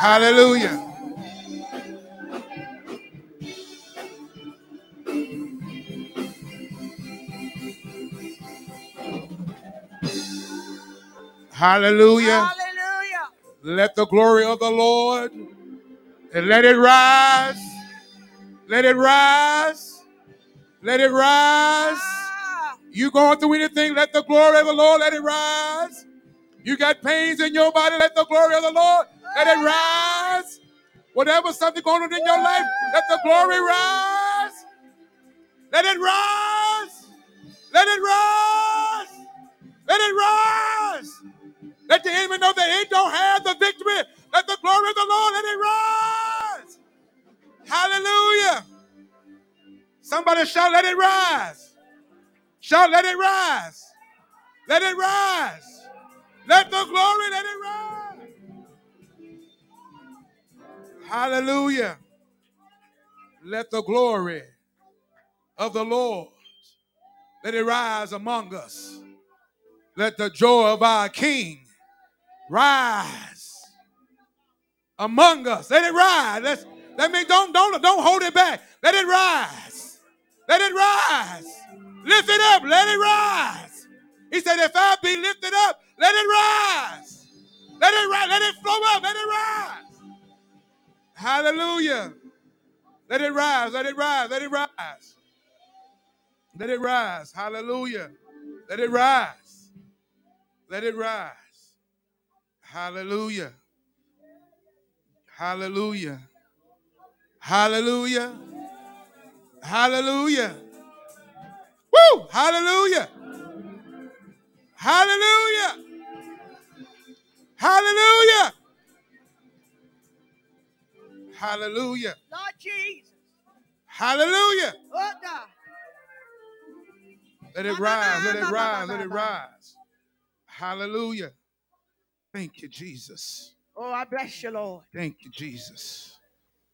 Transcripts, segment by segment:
Hallelujah. Hallelujah. Hallelujah. Let the glory of the Lord and let it rise. Let it rise. Let it rise. Ah, You going through anything, let the glory of the Lord let it rise. You got pains in your body, let the glory of the Lord let it rise. Whatever something going on in your life, let the glory rise. Let it rise. Let it rise. Let it rise. Let the enemy know that he don't have the victory. Let the glory of the Lord let it rise. Hallelujah. Somebody shout, let it rise. Shout, let it rise. Let it rise. Let the glory let it rise. Hallelujah. Let the glory of the Lord let it rise among us. Let the joy of our King rise among us. Let it rise. Let's, let me don't don't don't hold it back. Let it rise. Let it rise. Lift it up. Let it rise. He said, if I be lifted up, let it rise. Let it rise. Let it flow up. Let it rise. Hallelujah. Let it rise. Let it rise. Let it rise. Let it rise. Hallelujah. Let it rise. Let it rise. Hallelujah. Hallelujah. Hallelujah. Hallelujah. Woo! Hallelujah. Hallelujah. Hallelujah. Hallelujah. Lord Jesus. Hallelujah. Oh, Let it ah, rise. Ah, let it ah, rise. Let it rise. Hallelujah. Thank you, Jesus. Oh, I bless you, Lord. Thank you, Jesus.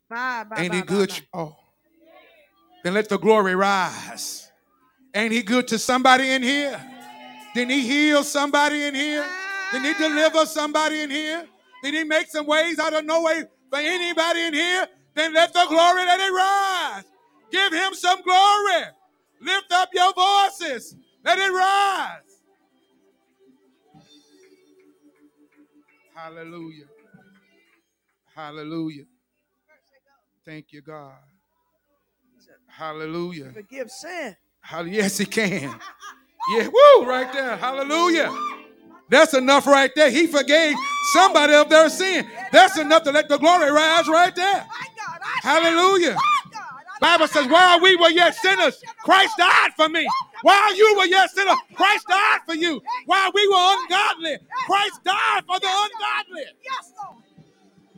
My, my, Ain't my, he good? Oh. Then let the glory rise. Ain't he good to somebody in here? Didn't he heal somebody in here? Didn't he deliver somebody in here? Did he make some ways out of no way for anybody in here? Then let the glory let it rise. Give him some glory. Lift up your voices. Let it rise. Hallelujah. Hallelujah. Thank you, God. Hallelujah. Forgive sin. Yes, he can. Yeah, woo, right there. Hallelujah. That's enough right there. He forgave somebody of their sin. That's enough to let the glory rise right there. My God. I Hallelujah. Bible says, while we were yet sinners, Christ died for me. While you were yet sinners, Christ died for you. While we were ungodly, Christ died for the ungodly. Yes, Lord.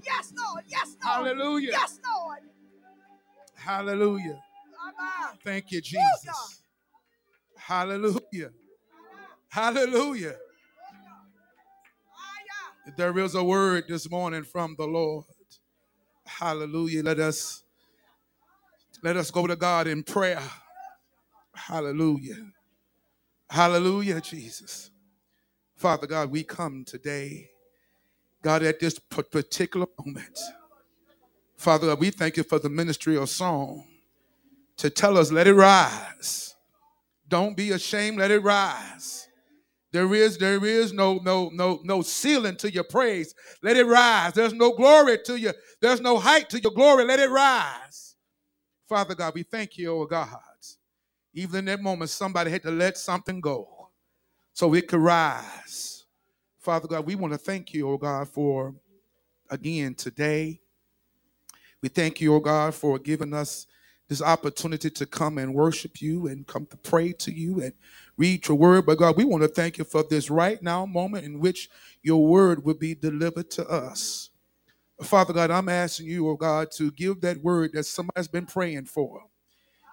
Yes, Lord. Yes, Lord. Hallelujah. Yes, Lord. Hallelujah. Thank you, Jesus. Hallelujah. Hallelujah. There is a word this morning from the Lord. Hallelujah. Let us let us go to God in prayer. Hallelujah. Hallelujah, Jesus. Father God, we come today, God, at this particular moment. Father God, we thank you for the ministry of song to tell us, let it rise. Don't be ashamed, let it rise. There is, there is no, no, no, no ceiling to your praise. Let it rise. There's no glory to you. There's no height to your glory. Let it rise. Father God, we thank you, oh God. Even in that moment, somebody had to let something go so it could rise. Father God, we want to thank you, oh God, for again today. We thank you, oh God, for giving us this opportunity to come and worship you and come to pray to you and read your word. But God, we want to thank you for this right now moment in which your word will be delivered to us. Father God, I'm asking you, oh God, to give that word that somebody's been praying for.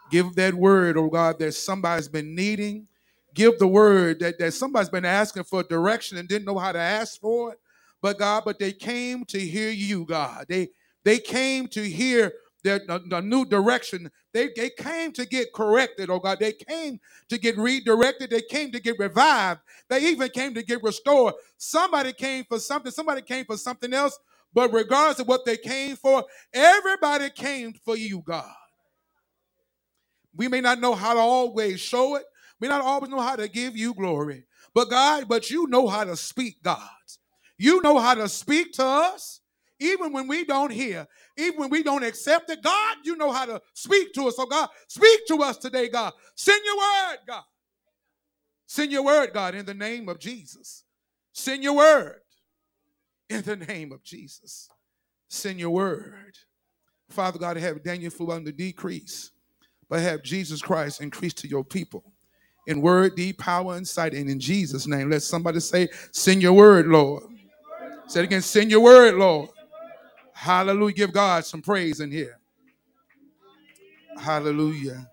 Give that word, oh God, that somebody's been needing. Give the word that, that somebody's been asking for direction and didn't know how to ask for it. But God, but they came to hear you, God. They they came to hear their the, the new direction. They, they came to get corrected, oh God. They came to get redirected. They came to get revived. They even came to get restored. Somebody came for something, somebody came for something else. But regardless of what they came for, everybody came for you, God. We may not know how to always show it. We not always know how to give you glory. But God, but you know how to speak, God. You know how to speak to us, even when we don't hear, even when we don't accept it. God, you know how to speak to us. So God, speak to us today, God. Send your word, God. Send your word, God, in the name of Jesus. Send your word in the name of Jesus. Send your word. Father God, have Daniel Fu on the decrease, but have Jesus Christ increase to your people in word, deed, power, and sight. And in Jesus' name, let somebody say, Send your word, Lord. Say it again, send your word, Lord. Hallelujah. Give God some praise in here. Hallelujah.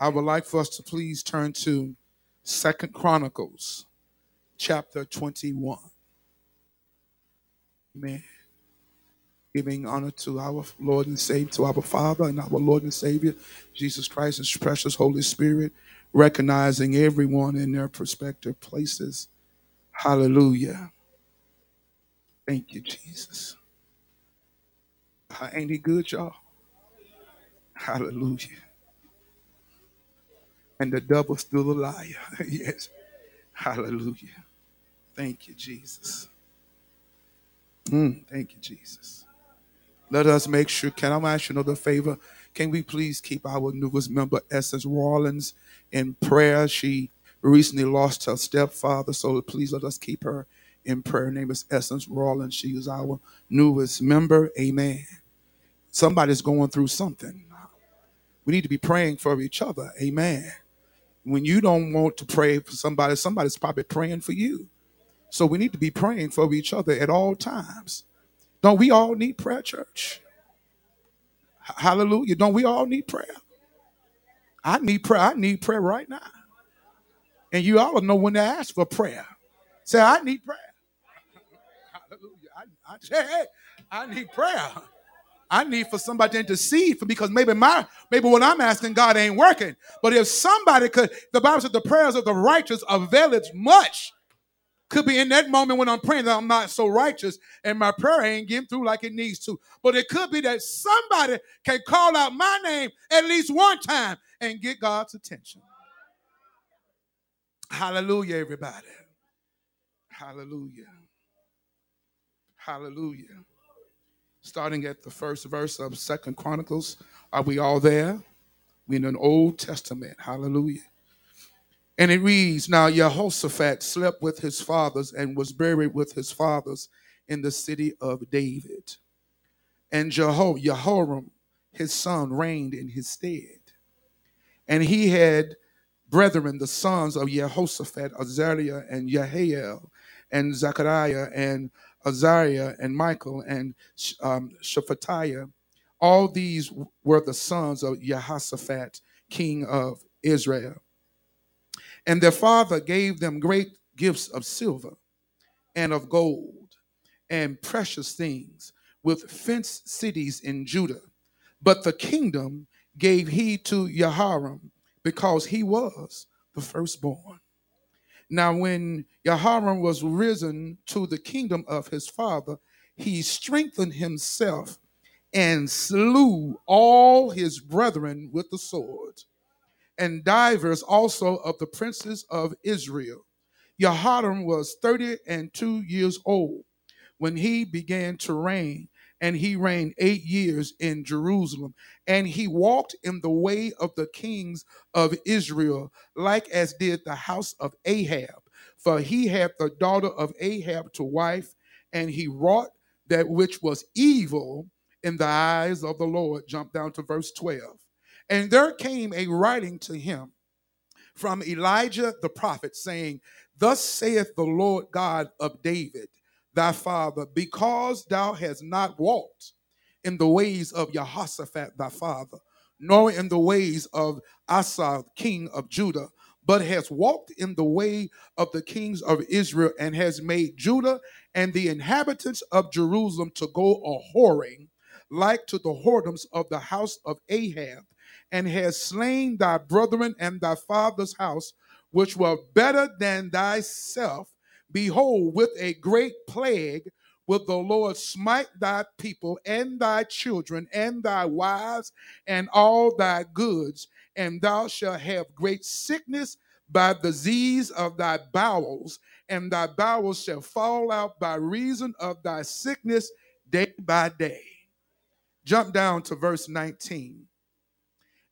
I would like for us to please turn to Second Chronicles chapter 21. Amen. Giving honor to our Lord and Savior, to our Father and our Lord and Savior, Jesus Christ, His precious Holy Spirit, recognizing everyone in their prospective places. Hallelujah. Thank you, Jesus. Ain't he good, y'all? Hallelujah. And the devil's still a liar. yes. Hallelujah. Thank you, Jesus. Mm, thank you, Jesus. Let us make sure. Can I ask you another favor? Can we please keep our newest member, Essence Rawlins, in prayer? She recently lost her stepfather, so please let us keep her in prayer. Her name is Essence Rawlins. She is our newest member. Amen. Somebody's going through something. We need to be praying for each other. Amen. When you don't want to pray for somebody, somebody's probably praying for you. So we need to be praying for each other at all times. Don't we all need prayer, church? Hallelujah. Don't we all need prayer? I need prayer. I need prayer right now. And you all know when to ask for prayer. Say, I need prayer. I, hey, I need prayer. I need for somebody to intercede for because maybe my maybe what I'm asking God ain't working. But if somebody could, the Bible said the prayers of the righteous availeth much. Could be in that moment when I'm praying that I'm not so righteous and my prayer ain't getting through like it needs to. But it could be that somebody can call out my name at least one time and get God's attention. Hallelujah, everybody. Hallelujah. Hallelujah. Starting at the first verse of Second Chronicles. Are we all there? We in an Old Testament. Hallelujah. And it reads, Now Jehoshaphat slept with his fathers and was buried with his fathers in the city of David. And Jeho- Jehoram, his son, reigned in his stead. And he had brethren, the sons of Jehoshaphat, Azariah and Jehiel, and Zechariah and Azariah and Michael and um, Shephatiah. All these were the sons of Jehoshaphat, king of Israel. And their father gave them great gifts of silver and of gold and precious things with fenced cities in Judah. But the kingdom gave he to Jehoram because he was the firstborn. Now, when Jehoram was risen to the kingdom of his father, he strengthened himself and slew all his brethren with the sword, and divers also of the princes of Israel. Jehoram was thirty and two years old when he began to reign, and he reigned eight years in Jerusalem. And he walked in the way of the kings of Israel, like as did the house of Ahab. For he had the daughter of Ahab to wife, and he wrought that which was evil in the eyes of the Lord. Jump down to verse 12. And there came a writing to him from Elijah the prophet, saying, Thus saith the Lord God of David, thy father, because thou hast not walked in the ways of Jehoshaphat thy father, nor in the ways of Asa, king of Judah, but has walked in the way of the kings of Israel, and has made Judah and the inhabitants of Jerusalem to go a whoring, like to the whoredoms of the house of Ahab, and has slain thy brethren and thy father's house, which were better than thyself. Behold, with a great plague will the Lord smite thy people and thy children and thy wives and all thy goods, and thou shalt have great sickness by disease of thy bowels, and thy bowels shall fall out by reason of thy sickness day by day. Jump down to verse 19.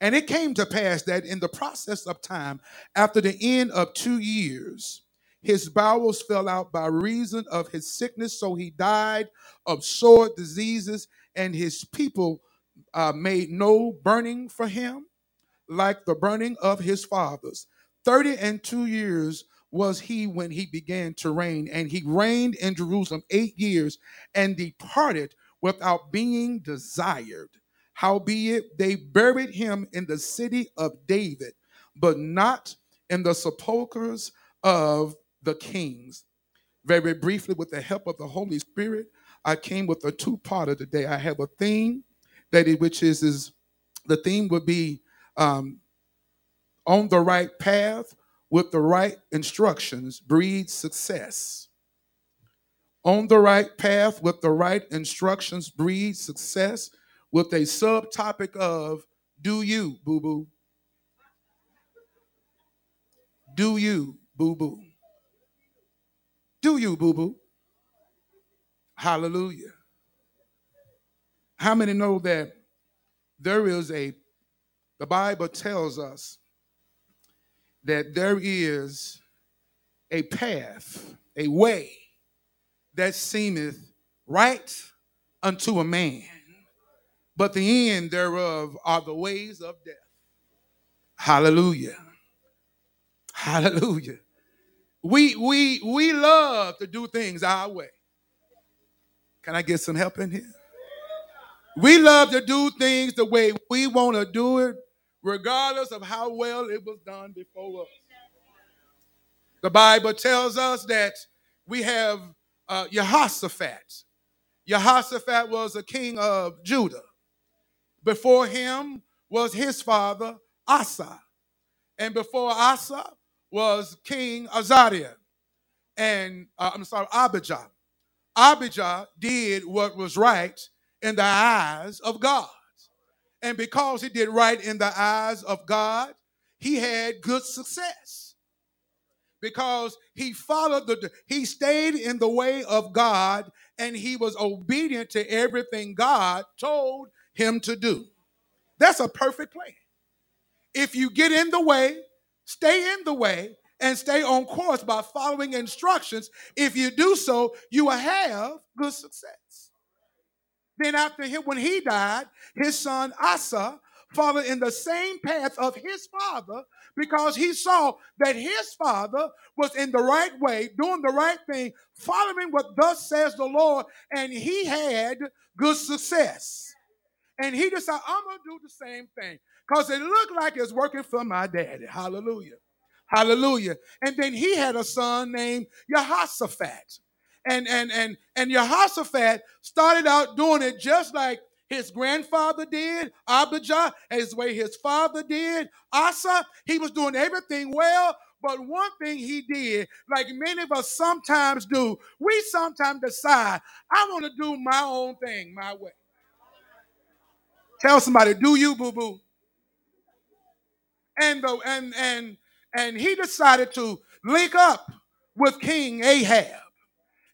And it came to pass that in the process of time, after the end of two years, his bowels fell out by reason of his sickness, so he died of sore diseases, and his people uh, made no burning for him like the burning of his fathers. Thirty and two years was he when he began to reign, and he reigned in Jerusalem eight years and departed without being desired. Howbeit, they buried him in the city of David, but not in the sepulchres of the kings. Very briefly, with the help of the Holy Spirit, I came with a two-parter today. I have a theme that it, which is is the theme would be um, on the right path with the right instructions breeds success. On the right path with the right instructions breeds success with a subtopic of do you, boo boo? Do you, boo boo? Do you, boo boo? Hallelujah. How many know that there is a, the Bible tells us that there is a path, a way that seemeth right unto a man, but the end thereof are the ways of death. Hallelujah. Hallelujah. We we we love to do things our way. Can I get some help in here? We love to do things the way we want to do it, regardless of how well it was done before us. The Bible tells us that we have uh, Jehoshaphat. Jehoshaphat was a king of Judah. Before him was his father Asa, and before Asa was King Azariah, and uh, I'm sorry, Abijah. Abijah did what was right in the eyes of God. And because he did right in the eyes of God, he had good success. Because he followed the, he stayed in the way of God and he was obedient to everything God told him to do. That's a perfect plan. If you get in the way, stay in the way, and stay on course by following instructions, if you do so, you will have good success. Then after him, when he died, his son Asa followed in the same path of his father because he saw that his father was in the right way, doing the right thing, following what thus says the Lord, and he had good success. And he decided, I'm going to do the same thing because it looked like it's working for my daddy. Hallelujah. Hallelujah. And then he had a son named Jehoshaphat. And and and and Jehoshaphat started out doing it just like his grandfather did, Abijah, as way his father did, Asa. He was doing everything well, but one thing he did, like many of us sometimes do, we sometimes decide, I want to do my own thing my way. Tell somebody, do you, boo boo? And the and and and he decided to link up with King Ahab.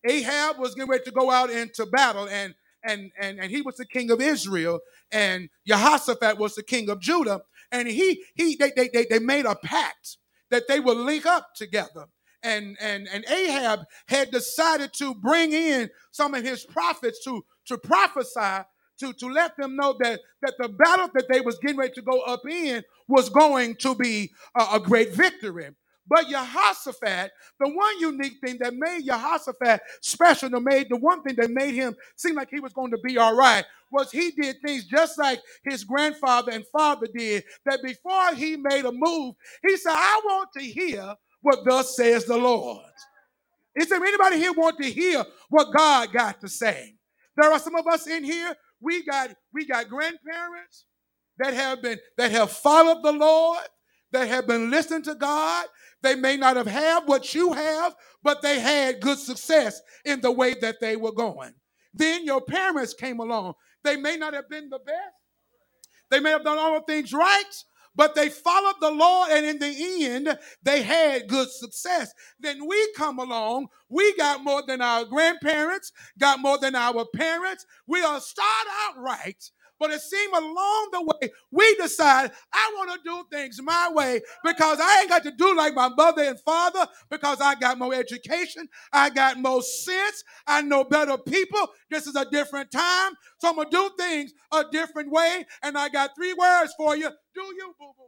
Ahab was getting ready to go out into battle, and and and and he was the king of Israel, and Jehoshaphat was the king of Judah, and he he they they they, they made a pact that they would link up together. And, and, and Ahab had decided to bring in some of his prophets to, to prophesy to, to let them know that, that the battle that they was getting ready to go up in was going to be a, a great victory. But Jehoshaphat, the one unique thing that made Jehoshaphat special, that made the one thing that made him seem like he was going to be all right, was he did things just like his grandfather and father did. That before he made a move, he said, "I want to hear what thus says the Lord." Is there anybody here want to hear what God got to say? There are some of us in here. We got we got grandparents that have been that have followed the Lord that have been listening to God. They may not have had what you have, but they had good success in the way that they were going. Then your parents came along. They may not have been the best. They may have done all the things right, but they followed the Lord, and in the end, they had good success. Then we come along, we got more than our grandparents, got more than our parents. We are start out right, but it seemed along the way, we decide, I want to do things my way because I ain't got to do like my mother and father because I got more education. I got more sense. I know better people. This is a different time. So I'm going to do things a different way. And I got three words for you. Do you, boo boo?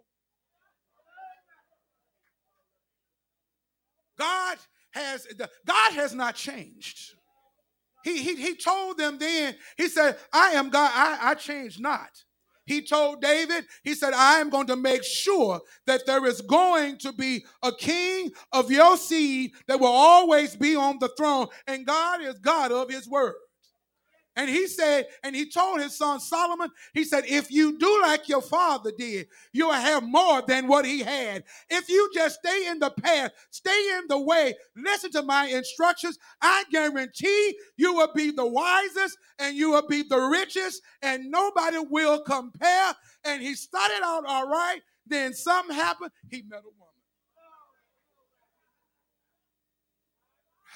God has God has not changed. He, he, he told them then, he said, I am God, I, I change not. He told David, he said, I am going to make sure that there is going to be a king of your seed that will always be on the throne. And God is God of his word. And he said, and he told his son Solomon, he said, if you do like your father did, you'll have more than what he had. If you just stay in the path, stay in the way, listen to my instructions, I guarantee you will be the wisest and you will be the richest, and nobody will compare. And he started out all right, then something happened, he met a woman.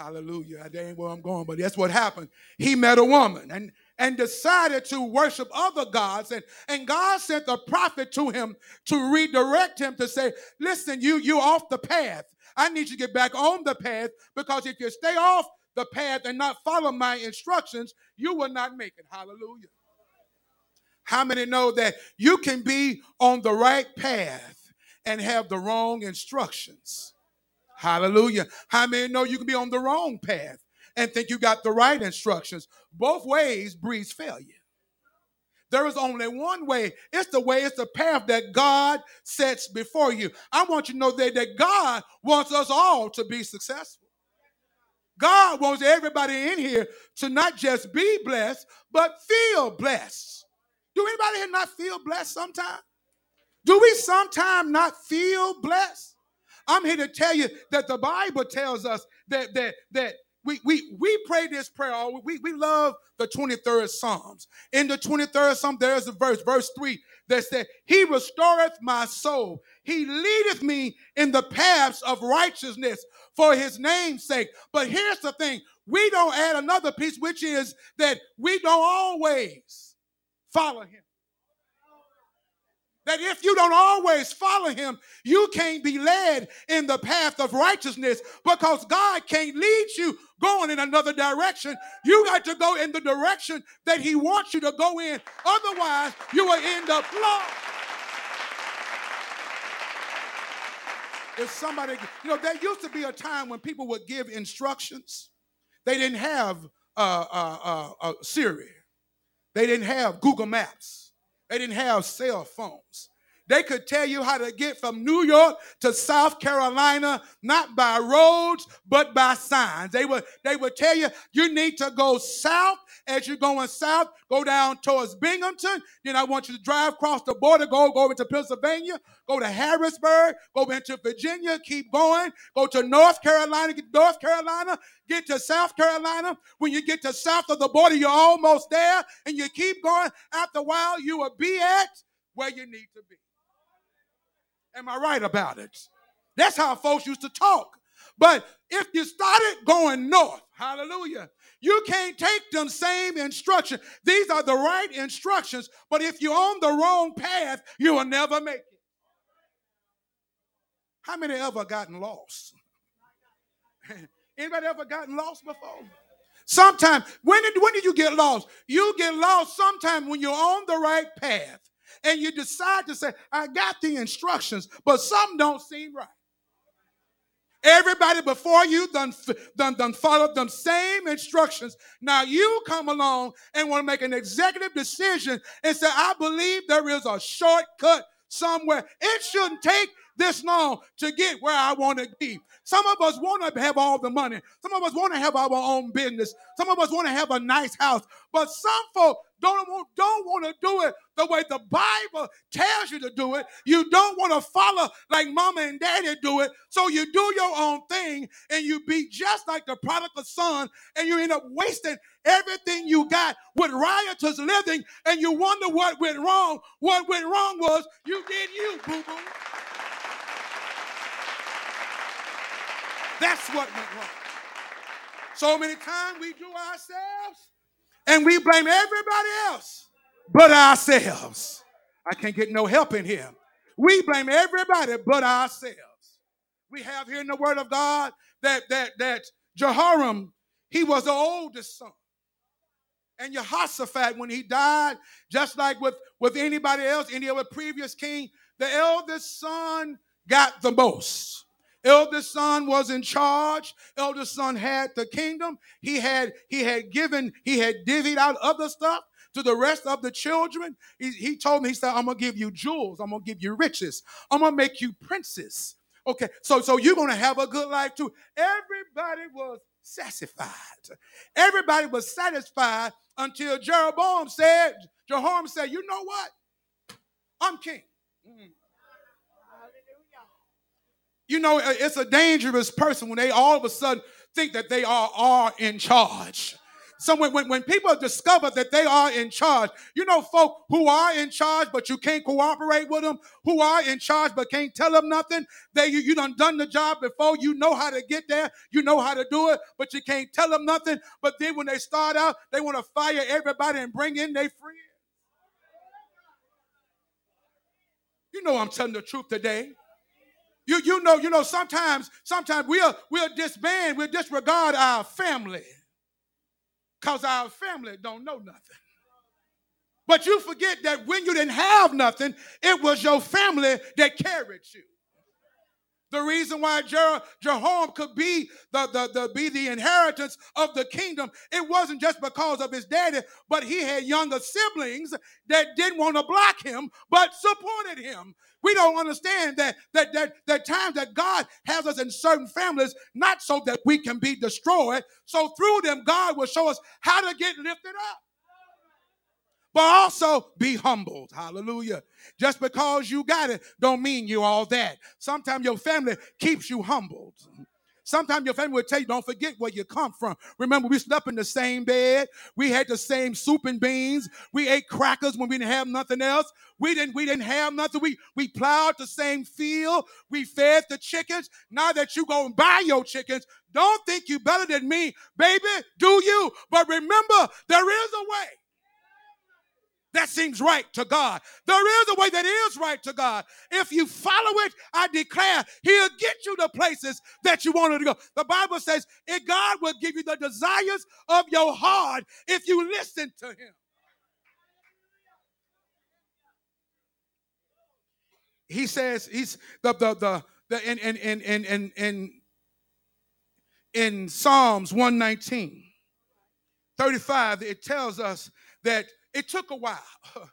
Hallelujah. That ain't where I'm going, but that's what happened. He met a woman and, and decided to worship other gods. And, and God sent the prophet to him to redirect him to say, listen, you you off the path. I need you to get back on the path because if you stay off the path and not follow my instructions, you will not make it. Hallelujah. How many know that you can be on the right path and have the wrong instructions? Hallelujah. How many know you can be on the wrong path and think you got the right instructions? Both ways breeds failure. There is only one way. It's the way, it's the path that God sets before you. I want you to know that, that God wants us all to be successful. God wants everybody in here to not just be blessed, but feel blessed. Do anybody here not feel blessed sometimes? Do we sometimes not feel blessed? I'm here to tell you that the Bible tells us that that that we we we pray this prayer. We we love the 23rd Psalms. In the 23rd Psalm, there is a verse, verse 3, that said, He restoreth my soul. He leadeth me in the paths of righteousness for his name's sake. But here's the thing: we don't add another piece, which is that we don't always follow him that if you don't always follow him, you can't be led in the path of righteousness because God can't lead you going in another direction. You got to go in the direction that he wants you to go in. Otherwise, you will end up lost. If somebody, you know, there used to be a time when people would give instructions. They didn't have uh, uh, uh, uh Siri. They didn't have Google Maps. They didn't have cell phones. They could tell you how to get from New York to South Carolina, not by roads, but by signs. They would, they would tell you you need to go south. As you're going south, go down towards Binghamton. Then I want you to drive across the border, go, go into Pennsylvania, go to Harrisburg, go into Virginia, keep going, go to North Carolina, get North Carolina, get to South Carolina. When you get to south of the border, you're almost there, and you keep going. After a while, you will be at where you need to be. Am I right about it? That's how folks used to talk. But if you started going north, hallelujah, you can't take them same instruction. These are the right instructions, but if you're on the wrong path, you will never make it. How many ever gotten lost? Anybody ever gotten lost before? Sometimes, when did, when did you get lost? You get lost sometimes when you're on the right path and you decide to say, I got the instructions, but some don't seem right. Everybody before you done, done, done followed them same instructions. Now you come along and want to make an executive decision and say, I believe there is a shortcut somewhere. It shouldn't take this long to get where I want to be. Some of us want to have all the money. Some of us want to have our own business. Some of us want to have a nice house. But some folk don't want, don't want to do it the way the Bible tells you to do it. You don't want to follow like mama and daddy do it. So you do your own thing and you be just like the prodigal son and you end up wasting everything you got with riotous living and you wonder what went wrong. What went wrong was you did you, boo boo. That's what went wrong. So many times we do ourselves and we blame everybody else but ourselves. I can't get no help in here. We blame everybody but ourselves. We have here in the Word of God that that that Jehoram, he was the oldest son. And Jehoshaphat, when he died, just like with, with anybody else, any other previous king, the eldest son got the most. Eldest son was in charge. Eldest son had the kingdom. He had he had given he had divvied out other stuff to the rest of the children. He, he told me he said, "I'm gonna give you jewels. I'm gonna give you riches. I'm gonna make you princes." Okay, so so you're gonna have a good life too. Everybody was satisfied. Everybody was satisfied until Jeroboam said, Jehoram said, "You know what? I'm king." Mm. You know, uh, it's a dangerous person when they all of a sudden think that they are, are in charge. So when, when, when people discover that they are in charge, you know, folk who are in charge, but you can't cooperate with them, who are in charge, but can't tell them nothing. They you, you done done the job before, you know how to get there, you know how to do it, but you can't tell them nothing. But then when they start out, they want to fire everybody and bring in their friends. You know I'm telling the truth today. You, you know, you know, sometimes, sometimes we'll we'll disband, we'll disregard our family. Because our family don't know nothing. But you forget that when you didn't have nothing, it was your family that carried you. The reason why Jer- Jehoram could be the, the, the, be the inheritance of the kingdom, it wasn't just because of his daddy, but he had younger siblings that didn't want to block him, but supported him. We don't understand that that that that times that God has us in certain families, not so that we can be destroyed. So through them, God will show us how to get lifted up but also be humbled. Hallelujah. Just because you got it don't mean you all that. Sometimes your family keeps you humbled. Sometimes your family will tell you, don't forget where you come from. Remember, we slept in the same bed. We had the same soup and beans. We ate crackers when we didn't have nothing else. We didn't, we didn't have nothing. We, we plowed the same field. We fed the chickens. Now that you go and buy your chickens, don't think you better than me. Baby, do you? But remember, there is a way that seems right to God. There is a way that is right to God. If you follow it, I declare He'll get you to places that you wanted to go. The Bible says, if God will give you the desires of your heart if you listen to Him. He says, He's the the the, the in, in, in, in, in, in, in Psalms 119, 35, it tells us that it took a while.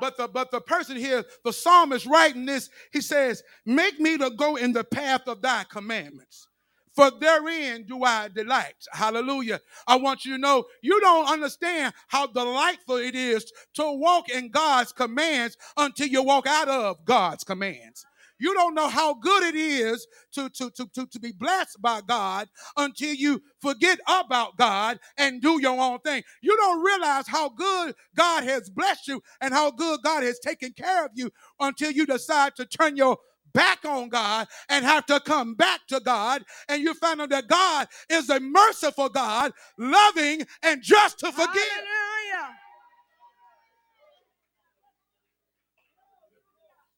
But the but the person here, the psalmist writing this, he says, "Make me to go in the path of thy commandments." For therein do I delight. Hallelujah. I want you to know you don't understand how delightful it is to walk in God's commands until you walk out of God's commands. You don't know how good it is to, to, to, to, to be blessed by God until you forget about God and do your own thing. You don't realize how good God has blessed you and how good God has taken care of you until you decide to turn your back on God and have to come back to God, and you find out that God is a merciful God, loving and just to forgive. Hallelujah.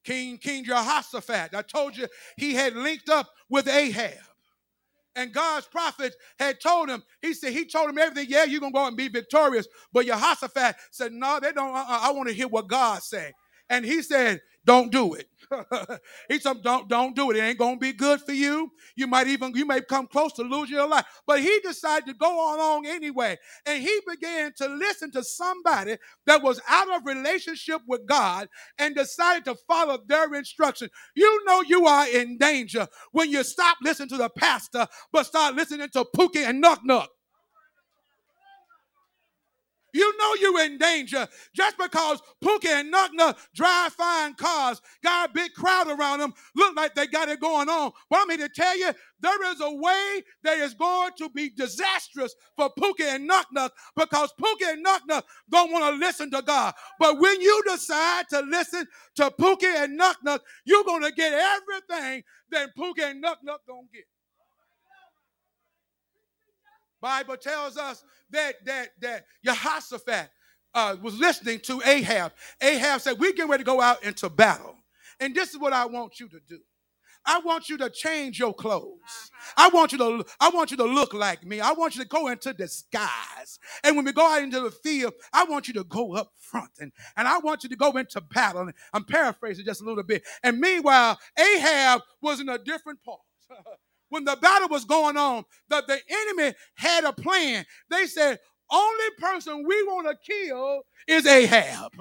King King Jehoshaphat. I told you he had linked up with Ahab. And God's prophet had told him, he said, he told him everything. Yeah, you're gonna go out and be victorious. But Jehoshaphat said, No, they don't. Uh-uh. I want to hear what God say. And he said, don't do it. he said, don't, don't do it. It ain't gonna be good for you. You might even you may come close to losing your life. But he decided to go along anyway. And he began to listen to somebody that was out of relationship with God and decided to follow their instruction. You know you are in danger when you stop listening to the pastor, but start listening to Pookie and Nuck Nuck. You know you're in danger just because Pookie and Nuck Nuck drive fine cars, got a big crowd around them, look like they got it going on. But I'm here to tell you, there is a way that is going to be disastrous for Pookie and Nuck Nuck because Pookie and Nuck Nuck don't want to listen to God. But when you decide to listen to Pookie and Nuck Nuck, you're going to get everything that Pookie and Nuck Nuck don't get. Bible tells us that that that Jehoshaphat uh, was listening to Ahab. Ahab said, "We're getting ready to go out into battle, and this is what I want you to do. I want you to change your clothes. I want you to I want you to look like me. I want you to go into disguise. And when we go out into the field, I want you to go up front and, and I want you to go into battle. And I'm paraphrasing just a little bit. And meanwhile, Ahab was in a different part. when the battle was going on, that the enemy had a plan. They said, only person we want to kill is Ahab.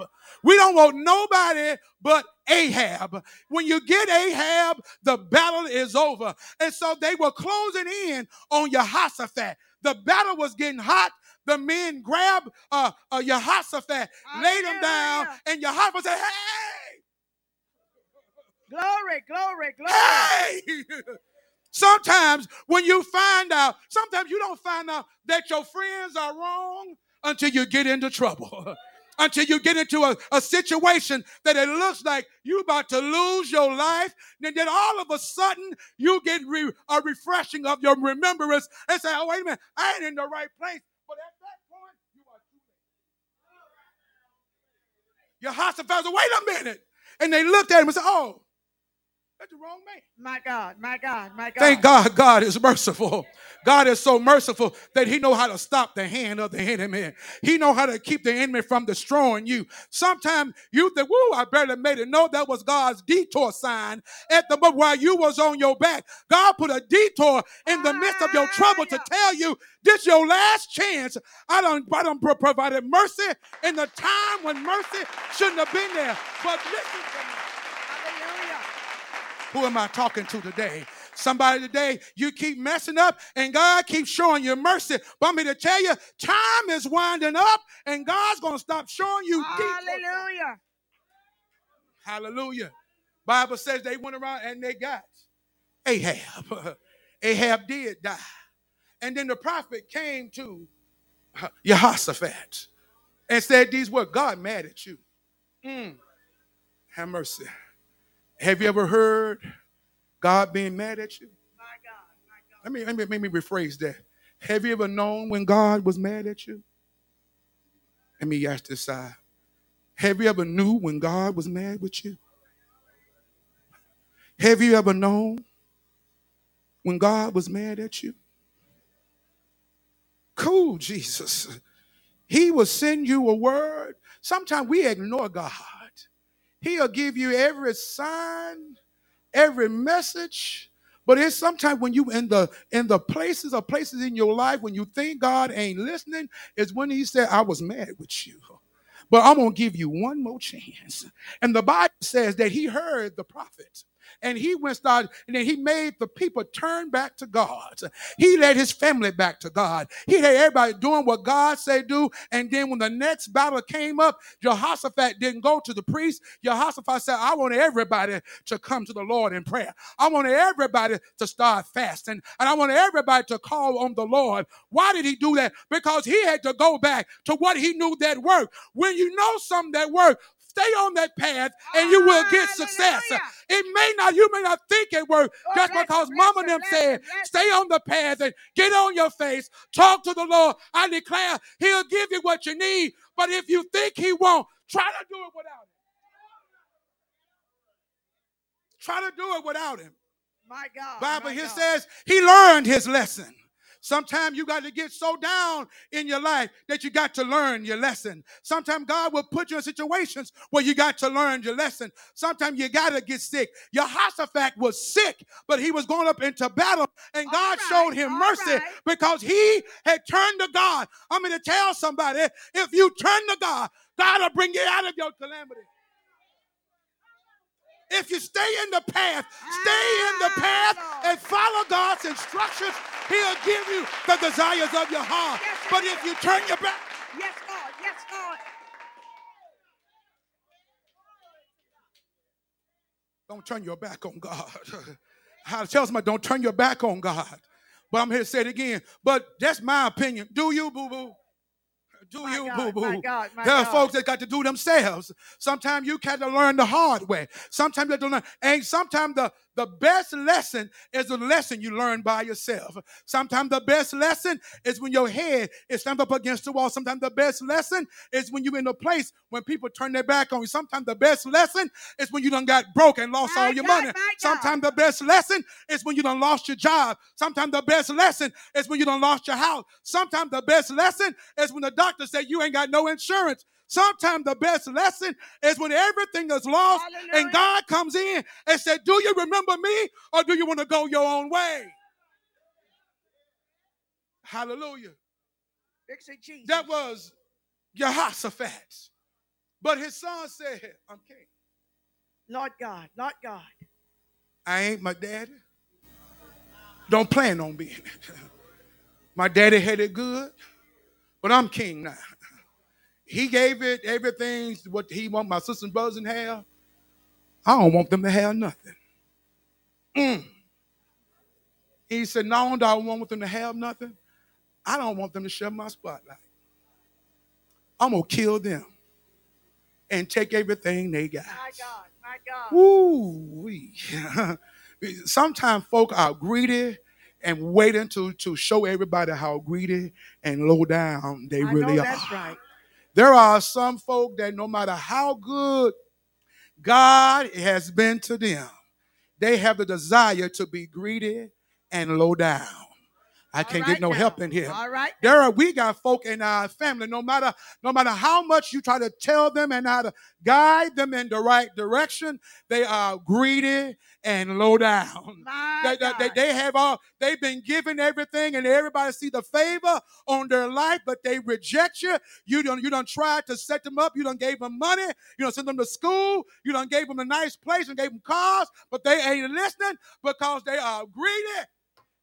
We don't want nobody but Ahab. When you get Ahab, the battle is over. And so they were closing in on Jehoshaphat. The battle was getting hot. The men grabbed uh, uh, Jehoshaphat, laid him down, and Jehoshaphat said, Hey! Glory, glory, glory. Hey! Sometimes when you find out, sometimes you don't find out that your friends are wrong until you get into trouble. until you get into a, a situation that it looks like you're about to lose your life. And then all of a sudden you get re, a refreshing of your remembrance and say, oh, wait a minute, I ain't in the right place. But at that point, you are too late. Your wait a minute. And they looked at him and said, oh, that's the wrong man. My God, my God, my God. Thank God God is merciful. God is so merciful that he know how to stop the hand of the enemy. He know how to keep the enemy from destroying you. Sometimes you think, woo, I barely made it. No, that was God's detour sign at the moment while you was on your back. God put a detour in the midst of your ah, trouble to tell you this your last chance. I don't, I don't provided mercy in the time when mercy shouldn't have been there. But listen to me. Who am I talking to today? Somebody today, you keep messing up and God keeps showing you mercy. But I'm here to tell you, time is winding up and God's going to stop showing you. Hallelujah. Hallelujah. Bible says they went around and they got Ahab. Ahab did die. And then the prophet came to Jehoshaphat and said these words, God mad at you. Mm. Have mercy. Have you ever heard God being mad at you? My God, my God. Let me, let me, let me rephrase that. Have you ever known when God was mad at you? Let me ask this side. Have you ever knew when God was mad with you? Have you ever known when God was mad at you? Cool, Jesus. He will send you a word. Sometimes we ignore God. He'll give you every sign, every message. But it's sometimes when you in the in the places or places in your life when you think God ain't listening, is when he said, I was mad with you. But I'm gonna give you one more chance. And the Bible says that he heard the prophet and he went started and then he made the people turn back to God. He led his family back to God. He had everybody doing what God said do. And then when the next battle came up, Jehoshaphat didn't go to the priest. Jehoshaphat said, I want everybody to come to the Lord in prayer. I want everybody to start fasting. And I want everybody to call on the Lord. Why did he do that? Because he had to go back to what he knew that worked. When you know something that worked, Stay on that path and you will get success. It may not, you may not think it works Oh, just because mama them said, stay on the path and get on your face, talk to the Lord. I declare he'll give you what you need. But if you think he won't, try to do it without him. Try to do it without him. My God. Bible my here God. says he learned his lesson. Sometimes you got to get so down in your life that you got to learn your lesson. Sometimes God will put you in situations where you got to learn your lesson. Sometimes you got to get sick. Jehoshaphat was sick, but he was going up into battle, and God right, showed him mercy right. because he had turned to God. I'm going to tell somebody if you turn to God, God will bring you out of your calamity. If you stay in the path, stay in the path and follow God's instructions, He'll give you the desires of your heart. Yes, But if you turn your back, Yes, God. Yes, God. don't turn your back on God. I tell somebody, don't turn your back on God. But I'm here to say it again. But that's my opinion. Do you, boo boo? Do My you, God, boo boo? There are God. folks that got to do themselves. Sometimes you got to learn the hard way. Sometimes you have to learn. And sometimes the, the best lesson is the lesson you learn by yourself. Sometimes the best lesson is when your head is slammed up against the wall. Sometimes the best lesson is when you're in a place when people turn their back on you. Sometimes the best lesson is when you done got broke and lost My all your God, money. Sometimes the best lesson is when you done lost your job. Sometimes the best lesson is when you done lost your house. Sometimes the best lesson is when the doctor said you ain't got no insurance. Sometimes the best lesson is when everything is lost Hallelujah. and God comes in and said, Do you remember me or do you want to go your own way? Hallelujah. Jesus. That was Jehoshaphat. But his son said, I'm king. Lord God. Lord God. I ain't my daddy. Don't plan on being. My daddy had it good, but I'm king now. He gave it everything what he want my sisters and brothers to have. I don't want them to have nothing. Mm. He said, not only do I want them to have nothing, I don't want them to share my spotlight. I'm gonna kill them and take everything they got. My God. My God. Woo-wee. Sometimes folk are greedy and waiting to, to show everybody how greedy and low down they I really know are. that's right. There are some folk that no matter how good God has been to them, they have the desire to be greedy and low down. I can't right get no now. help in here. All right. There are we got folk in our family. No matter no matter how much you try to tell them and how to guide them in the right direction, they are greedy and low down. They, they, they, they have all they've been given everything, and everybody see the favor on their life, but they reject you. You don't you don't try to set them up. You don't gave them money. You don't send them to school. You don't gave them a nice place and gave them cars, but they ain't listening because they are greedy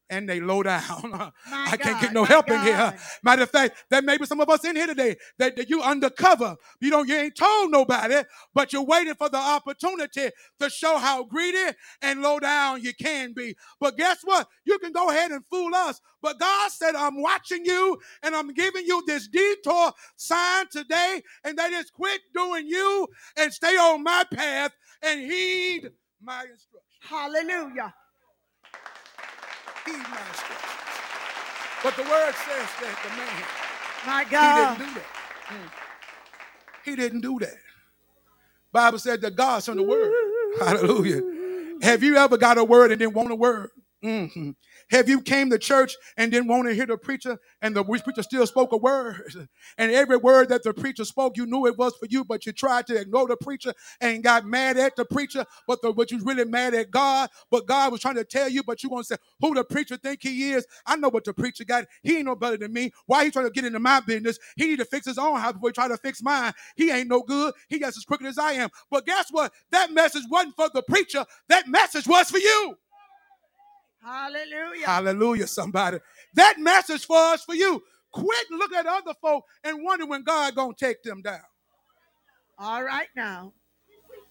and they low down. My I can't get no help in here. Matter of fact, there may be some of us in here today that, that you undercover. You don't, you ain't told nobody, but you're waiting for the opportunity to show how greedy and low down you can be. But guess what? You can go ahead and fool us. But God said, I'm watching you and I'm giving you this detour sign today, and that is quit doing you and stay on my path and heed my instructions. Hallelujah. Heed my instructions. But the word says that the man My God, He didn't do that. Mm. He didn't do that. Bible said that God sent a word. Hallelujah. Have you ever got a word and didn't want a word? Mhm. Have you came to church and didn't want to hear the preacher and the preacher still spoke a word? And every word that the preacher spoke, you knew it was for you, but you tried to ignore the preacher and got mad at the preacher, but the, but you really mad at God. But God was trying to tell you, but you gonna say, who the preacher think he is? I know what the preacher got. He ain't no better than me. Why he trying to get into my business? He need to fix his own house before he try to fix mine. He ain't no good. He just as crooked as I am. But guess what? That message wasn't for the preacher. That message was for you. Hallelujah. Hallelujah, somebody. That message for us, for you. Quit looking at other folk and wonder when God gonna take them down. All right now.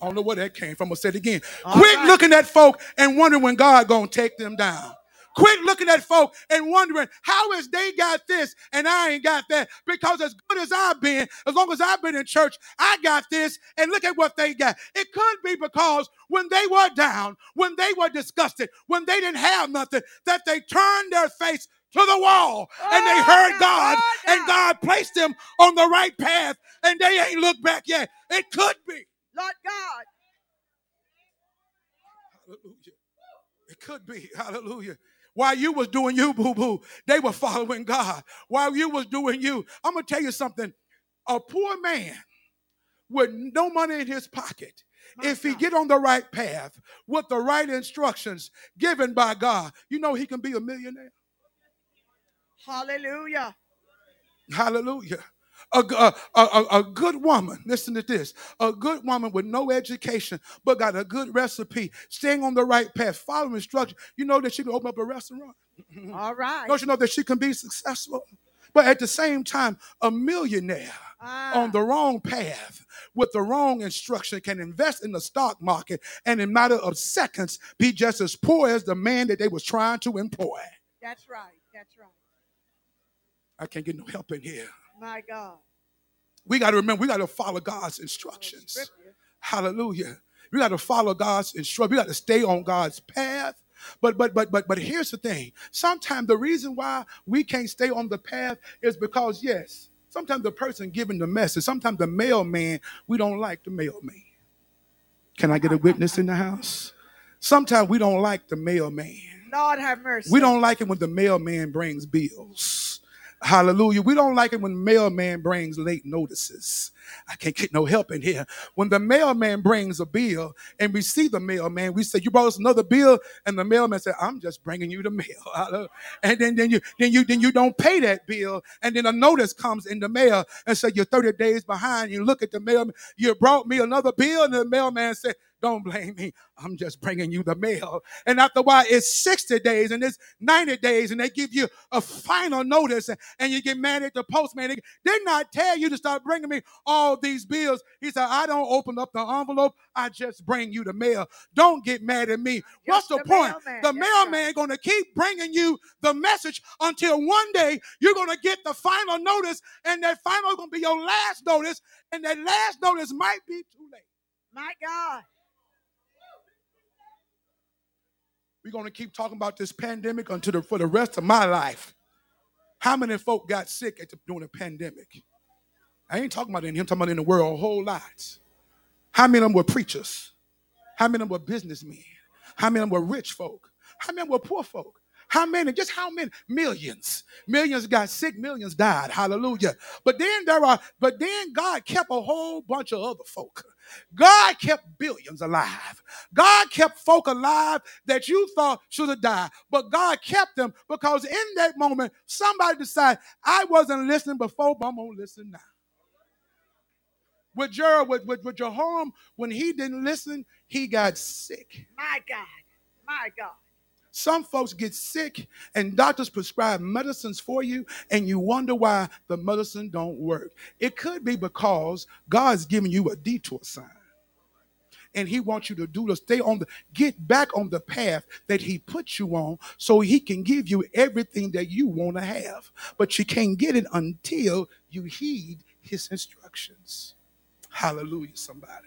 I don't know where that came from. I'll say it again. All Quit right. looking at folk and wondering when God gonna take them down. Quit looking at folk and wondering how is they got this and I ain't got that. Because as good as I've been, as long as I've been in church, I got this. And look at what they got. It could be because when they were down, when they were disgusted, when they didn't have nothing, that they turned their face to the wall and they Oh, heard God, and God placed them on the right path and they ain't looked back yet. It could be. Lord God. Hallelujah. It could be. Hallelujah. While you was doing you, boo boo, they were following God. While you was doing you, I'm gonna tell you something. A poor man with no money in his pocket, My if he get on the right path with the right instructions given by God, you know he can be a millionaire. Hallelujah. Hallelujah. A, a- a- a- good woman, listen to this. A good woman with no education, but got a good recipe, staying on the right path, following instructions. You know that she can open up a restaurant. All right. Don't you know that she can be successful? But at the same time, a millionaire Ah, on the wrong path with the wrong instruction can invest in the stock market and in matter of seconds be just as poor as the man that they was trying to employ. That's right. That's right. I can't get no help in here. My God. We got to remember, we got to follow God's instructions. Hallelujah. We got to follow God's instructions. We got to stay on God's path. But but but but but here's the thing. Sometimes the reason why we can't stay on the path is because yes, sometimes the person giving the message, sometimes the mailman, we don't like the mailman. Can I get a witness in the house? Sometimes we don't like the mailman. Lord have mercy. We don't like it when the mailman brings bills. Hallelujah. We don't like it when mailman brings late notices. I can't get no help in here. When the mailman brings a bill and we see the mailman, we say, You brought us another bill, and the mailman said, I'm just bringing you the mail. Hallelujah. And then, then you then you then you don't pay that bill, and then a notice comes in the mail and say you're 30 days behind. You look at the mailman, you brought me another bill, and the mailman said, don't blame me. I'm just bringing you the mail. And after a while, it's 60 days and it's 90 days, and they give you a final notice, and, you get mad at the postman. They did not tell you to start bringing me all these bills. He said, I don't open up the envelope, I just bring you the mail. Don't get mad at me. What's Just the, point? mailman. The That's mailman right. gonna keep bringing you the message until one day you're gonna get the final notice, and that final is gonna be your last notice, and that last notice might be too late. My God. We're gonna keep talking about this pandemic until the, for the rest of my life. How many folk got sick the, during the pandemic? I ain't talking about in here, I'm talking about in the world a whole lot. How many of them were preachers? How many of them were businessmen? How many of them were rich folk? How many were poor folk? How many? Just how many? Millions. Millions got sick, millions died. Hallelujah. But then there are, but then God kept a whole bunch of other folk. God kept billions alive. God kept folk alive that you thought should have died. But God kept them because in that moment, somebody decided, I wasn't listening before, but I'm gonna listen now. With Jer, with, with, with Jehoram, when he didn't listen, he got sick. My God. My God. Some folks get sick and doctors prescribe medicines for you and you wonder why the medicine don't work. It could be because God's giving you a detour sign. And he wants you to do to stay on the get back on the path that he put you on so he can give you everything that you want to have. But you can't get it until you heed his instructions. Hallelujah, somebody.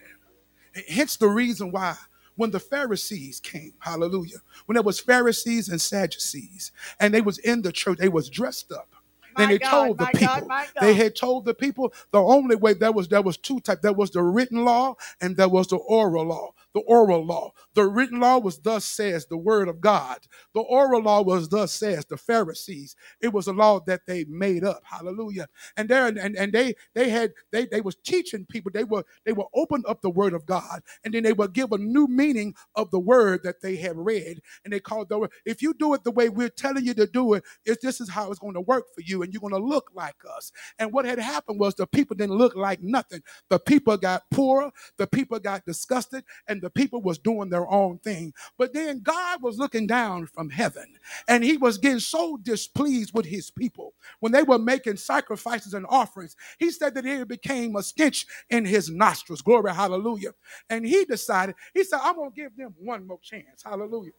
Hence the reason why when the Pharisees came, hallelujah, when there was Pharisees and Sadducees, and they was in the church, they was dressed up. And they God, told the people, God, they had told the people the only way there was there was two types. There was the written law and there was the oral law. The oral law. The written law was thus says the word of God. The oral law was thus says the Pharisees. It was a law that they made up. Hallelujah. And there and, and they they had they they was teaching people. They were they were open up the word of God and then they would give a new meaning of the word that they had read. And they called the word. If you do it the way we're telling you to do it, it's this is how it's going to work for you, and you're going to look like us. And what had happened was the people didn't look like nothing. The people got poorer, the people got disgusted, and the people was doing their own thing. But then God was looking down from heaven, and he was getting so displeased with his people when they were making sacrifices and offerings. He said that it became a stench in his nostrils. Glory, hallelujah. And he decided, he said, I'm gonna give them one more chance. Hallelujah.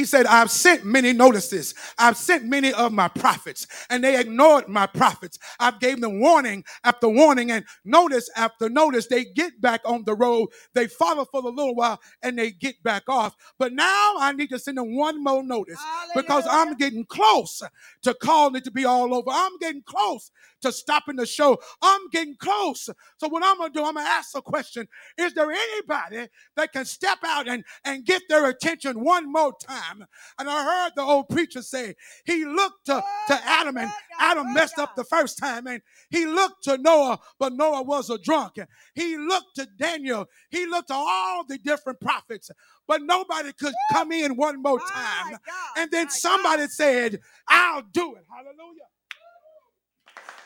He said, I've sent many notices. I've sent many of my prophets, and they ignored my prophets. I've gave them warning after warning and notice after notice. They get back on the road. They follow for a little while and they get back off. But now I need to send them one more notice because I'm getting close to calling it to be all over. I'm getting close to stopping the show. I'm getting close. So what I'm gonna do, I'm gonna ask a question. Is there anybody that can step out and, and get their attention one more time? And I heard the old preacher say he looked to, to Adam and Adam messed up the first time, and he looked to Noah, but Noah was a drunk. He looked to Daniel, he looked to all the different prophets, but nobody could come in one more time. And then somebody said, I'll do it. Hallelujah.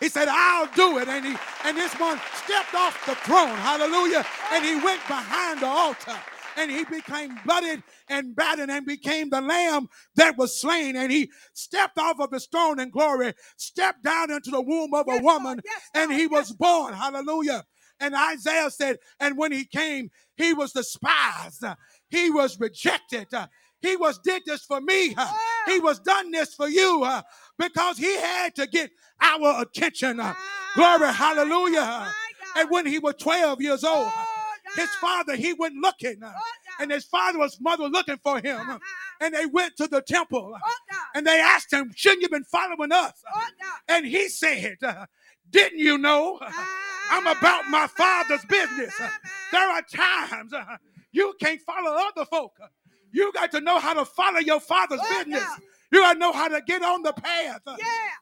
He said, I'll do it. And he and this one stepped off the throne. Hallelujah. And he went behind the altar. And he became blooded and battered and became the lamb that was slain. And he stepped off of his throne in glory, stepped down into the womb of Yes, a Lord. woman, Yes, and he was Yes, born. Hallelujah. And Isaiah said, and when he came, he was despised. He was rejected. He was did this for me. He was done this for you because he had to get our attention. uh, Glory, hallelujah. And when he was 12 years old, his father, he went looking. uh, Oh, And his father was mother looking for him. Uh-huh. And they went to the temple. Oh, And they asked him, Shouldn't you been following us? Oh, And he said, uh, Didn't you know? I'm about my father's business. There are times uh, you can't follow other folk. You got to know how to follow your father's business. You got to know how to get on the path. Yeah.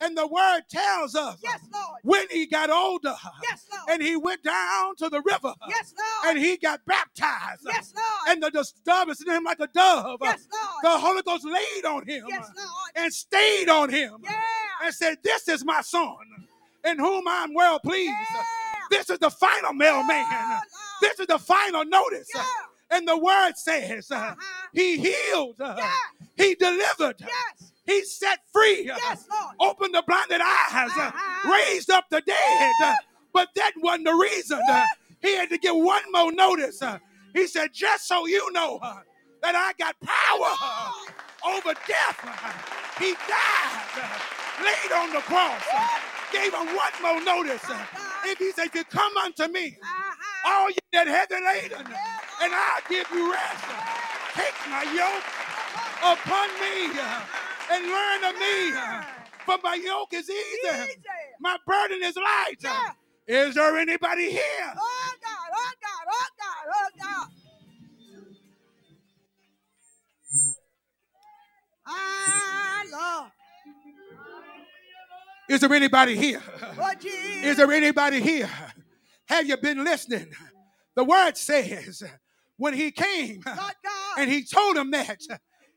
And the word tells us Yes, Lord. when he got older Yes, Lord. and he went down to the river Yes, Lord. and he got baptized. Yes, Lord. And the, is in him like a dove. Yes, Lord. The Holy Ghost laid on him Yes, Lord. and stayed on him Yeah. and said, This is my son in whom I'm well pleased. Yeah. This is the final mailman. Oh, This is the final notice. Yeah. And the word says, uh, Uh-huh. He healed, uh, Yeah. He delivered, Yes. He set free, uh, Yes, opened the blinded eyes, uh, Uh-huh. raised up the dead. uh, But that wasn't the reason. uh, He had to give one more notice. uh, He said, Just so you know uh, that I got power uh, over death. uh, He died, uh, laid on the cross, uh, gave him one more notice. uh, If he said, If you come unto me, Uh-huh. all you that heavy laden, and I'll give you rest. Take my yoke upon me and learn of me. For my yoke is easy, my burden is light. Yeah. Is there anybody here? Oh, God. Oh, God. Oh, God. Oh, God. Ah, Lord. Is there anybody here? Oh. Is there anybody here? Have you been listening? The word says, when he came and he told them that,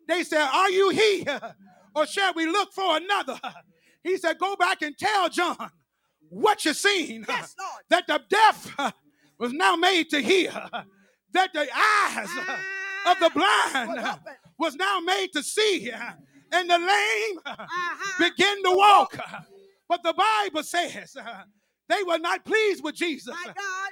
they said, Are you he? Or shall we look for another? He said, Go back and tell John what you seen. Yes. That the deaf was now made to hear, that the eyes of the blind Was now made to see, and the lame Uh-huh. begin to walk. But the Bible says they were not pleased with Jesus.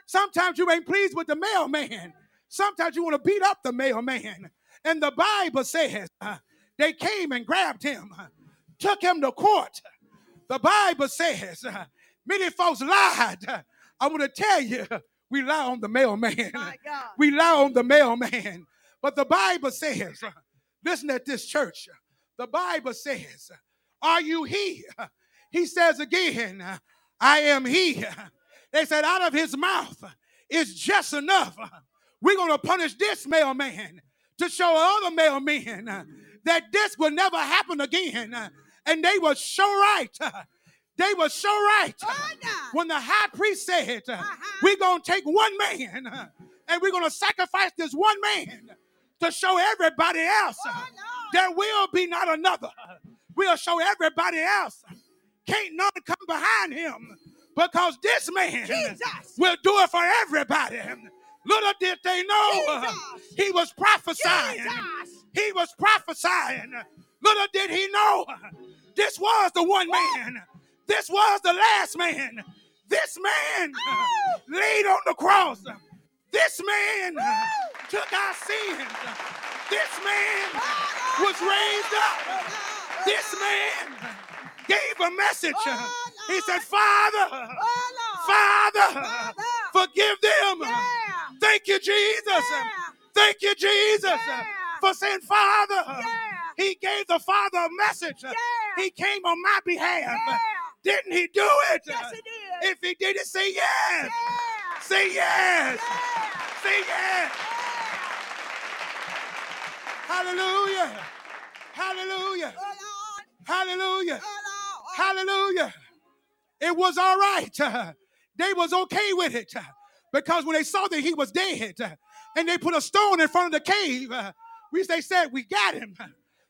Sometimes you ain't pleased with the mailman. Sometimes you want to beat up the mailman. And the Bible says uh, they came and grabbed him, uh, took him to court. The Bible says uh, many folks lied. I want to tell you, we lie on the mailman. We lie on the mailman. But the Bible says, uh, listen at this church. The Bible says, Are you he? He says again, I am he. They said, Out of his mouth is just enough. We're going to punish this mailman to show other mailmen uh, that this will never happen again. Uh, And they were so right. Uh, They were so right. When the high priest said. We're going to take one man and we're going to sacrifice this one man to show everybody else there will be not another. We'll show everybody else. Can't none come behind him because this man Jesus. will do it for everybody. Little did they know Jesus. he was prophesying. Jesus. He was prophesying. Little did he know this was the one man. This was the last man. This man Oh. laid on the cross. This man took our sins. This man was raised up. This man gave a message. He said, Father, Father, forgive them. Yeah. Thank you, Jesus. Thank you, Jesus, for saying, Father. He gave the Father a message. He came on my behalf. Didn't he do it? Yes, he did. If he did it, say yes. Say yes. Say yes. Hallelujah. Hallelujah. Oh. Hallelujah. Oh. Hallelujah. It was all right. They was okay with it because when they saw that he was dead uh, and they put a stone in front of the cave, uh, we they said we got him.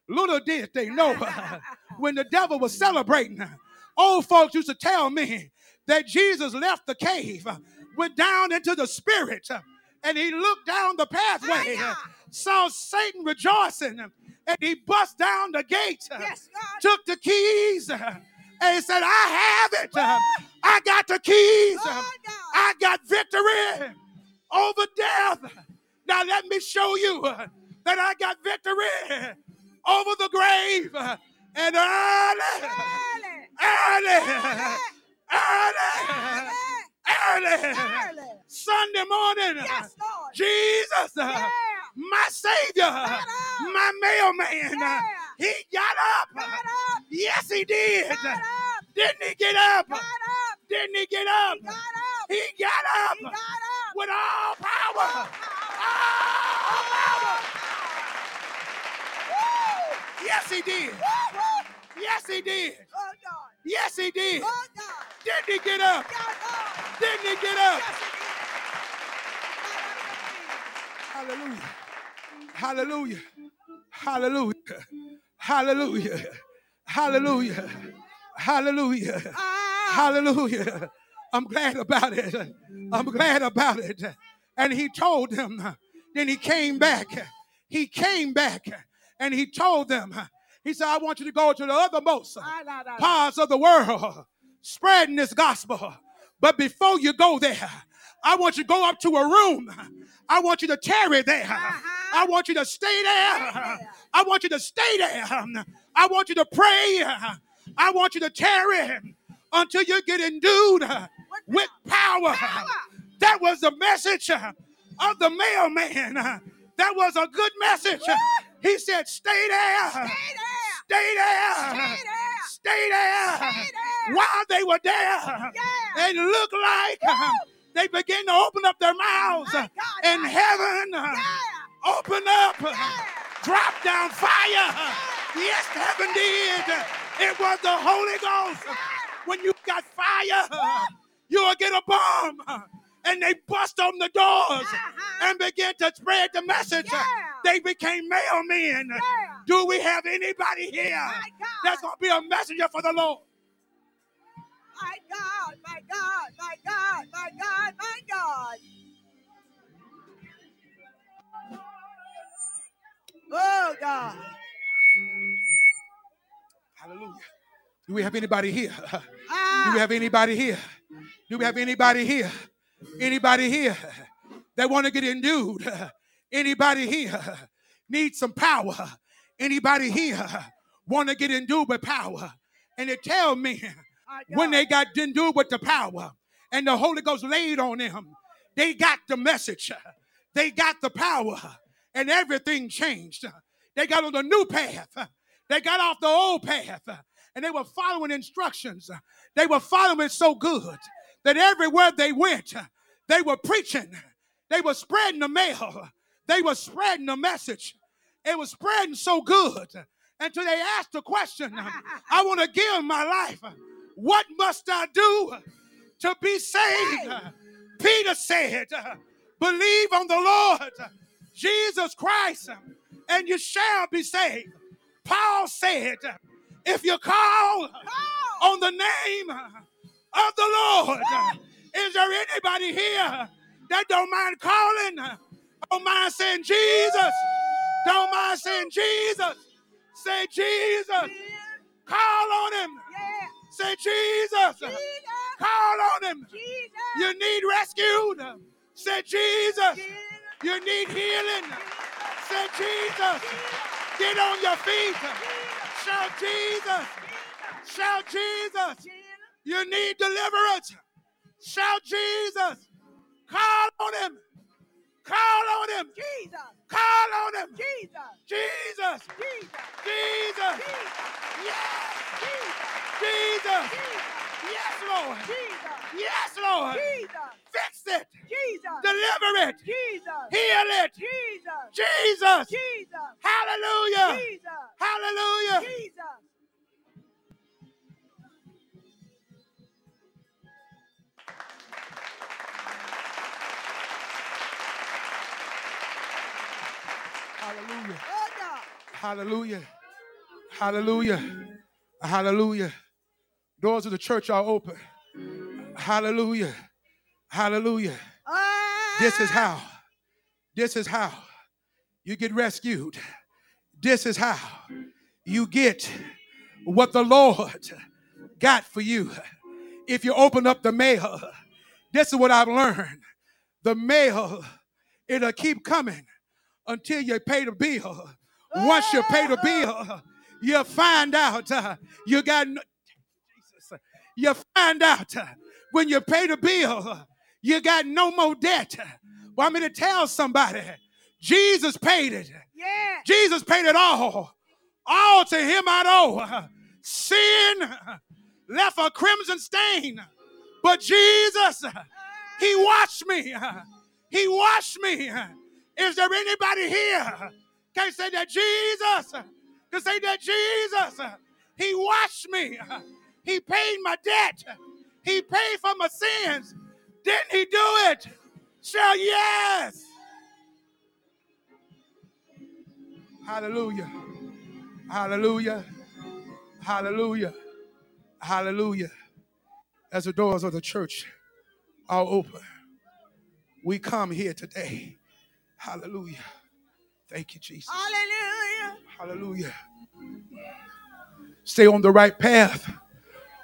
Little did they know uh, when the devil was celebrating. Old folks used to tell me that Jesus left the cave, went down into the spirit, and he looked down the pathway, saw Satan rejoicing, and he bust down the gate Yes, took the keys uh, and he said, I have it. I got the keys. Oh, I got victory over death. Now let me show you that I got victory over the grave. And early, Early. early, early. Sunday morning, Yes, Lord. Jesus, Yeah. my Savior, my mailman, Yeah. He got up. Got up. Yes, he did. Got up. Didn't he get up? Got up. Didn't he get up? Got up. He got up He got up. with all power. All power. Yes, he did. Yes, he did. Oh, God. Yes, he did. Oh, God. Didn't he get up? Didn't he get up? Yes, he did. Hallelujah. Hallelujah. Hallelujah. Hallelujah. Hallelujah. Hallelujah. Ah. Hallelujah. I'm glad about it. I'm glad about it. And he told them, then he came back. He came back and he told them, he said, I want you to go to the othermost Ah, parts of the world spreading this gospel. But before you go there, I want you to go up to a room. I want you to tarry there. Uh-huh. I want you to stay there. I want you to stay there. I want you to pray. I want you to tarry until you get endued with power. That was the message of the mailman. That was a good message. He said, Stay there. Stay there. Stay there. Stay there. Stay there. Stay there. While they were there, it looked like they began to open up their mouths, God, and my- heaven Yeah. opened up, Yeah. dropped down fire. Yes, heaven did. It was the Holy Ghost. When you got fire, you'll get a bomb. And they bust on the doors Uh-huh. and begin to spread the message. Yeah. They became mailmen. Yeah. Do we have anybody here that's going to be a messenger for the Lord? My God, my God, my God, my God, my God. Oh God. Hallelujah. Do we have anybody here? Do Ah, we have anybody here? Do we have anybody here? Anybody here that want to get endued? Anybody here need some power? Anybody here want to get endued with power? And they tell me when they got endued with the power and the Holy Ghost laid on them, they got the message. They got the power and everything changed. They got on the new path. They got off the old path and they were following instructions. They were following so good that everywhere they went, they were preaching. They were spreading the mail. They were spreading the message. It was spreading so good until they asked the question I want to give my life. What must I do to be saved? Peter said, Believe on the Lord Jesus Christ, and you shall be saved. Paul said, If you call on the name of the Lord, is there anybody here that don't mind calling? Don't mind saying Jesus? Don't mind saying Jesus? Say. Jesus. Call on him. Say Jesus. Jesus. Call on him. Jesus. You need rescued. Say Jesus. Jesus. You need healing. Say, Jesus. Get on your feet. Shout Jesus. Shout Jesus. You need deliverance. Shout Jesus. Call on him. Call on him. Jesus. Call on him. Jesus. Jesus. Jesus. Jesus. Jesus. Yes. Jesus. Jesus. Jesus. Yes, Lord. Jesus. Yes, Lord. Jesus. Fix it. Jesus. Deliver it. Jesus. Heal it. Jesus. Jesus. Jesus. Hallelujah. Jesus. Hallelujah. Hallelujah. Oh Hallelujah. Hallelujah. Hallelujah. Doors of the church are open. Hallelujah. Hallelujah. Ah. This is how. This is how you get rescued. This is how you get what the Lord got for you. If you open up the mail, this is what I've learned. The mail, it'll keep coming until you pay the bill. Once you pay the bill, you find out uh, you got no, Jesus. You find out uh, when you pay the bill, uh, you got no more debt. Well, I'm going to tell somebody, Jesus paid it. Yeah. Jesus paid it all. All to him I owe. Sin left a crimson stain. But Jesus, he washed me. He washed me. Is there anybody here can say that Jesus? Can say that Jesus? He washed me. He paid my debt. He paid for my sins. Didn't he do it? Shout yes. Hallelujah. Hallelujah. Hallelujah. Hallelujah. As the doors of the church are open, we come here today. Hallelujah. Thank you, Jesus. Hallelujah. Hallelujah. Stay on the right path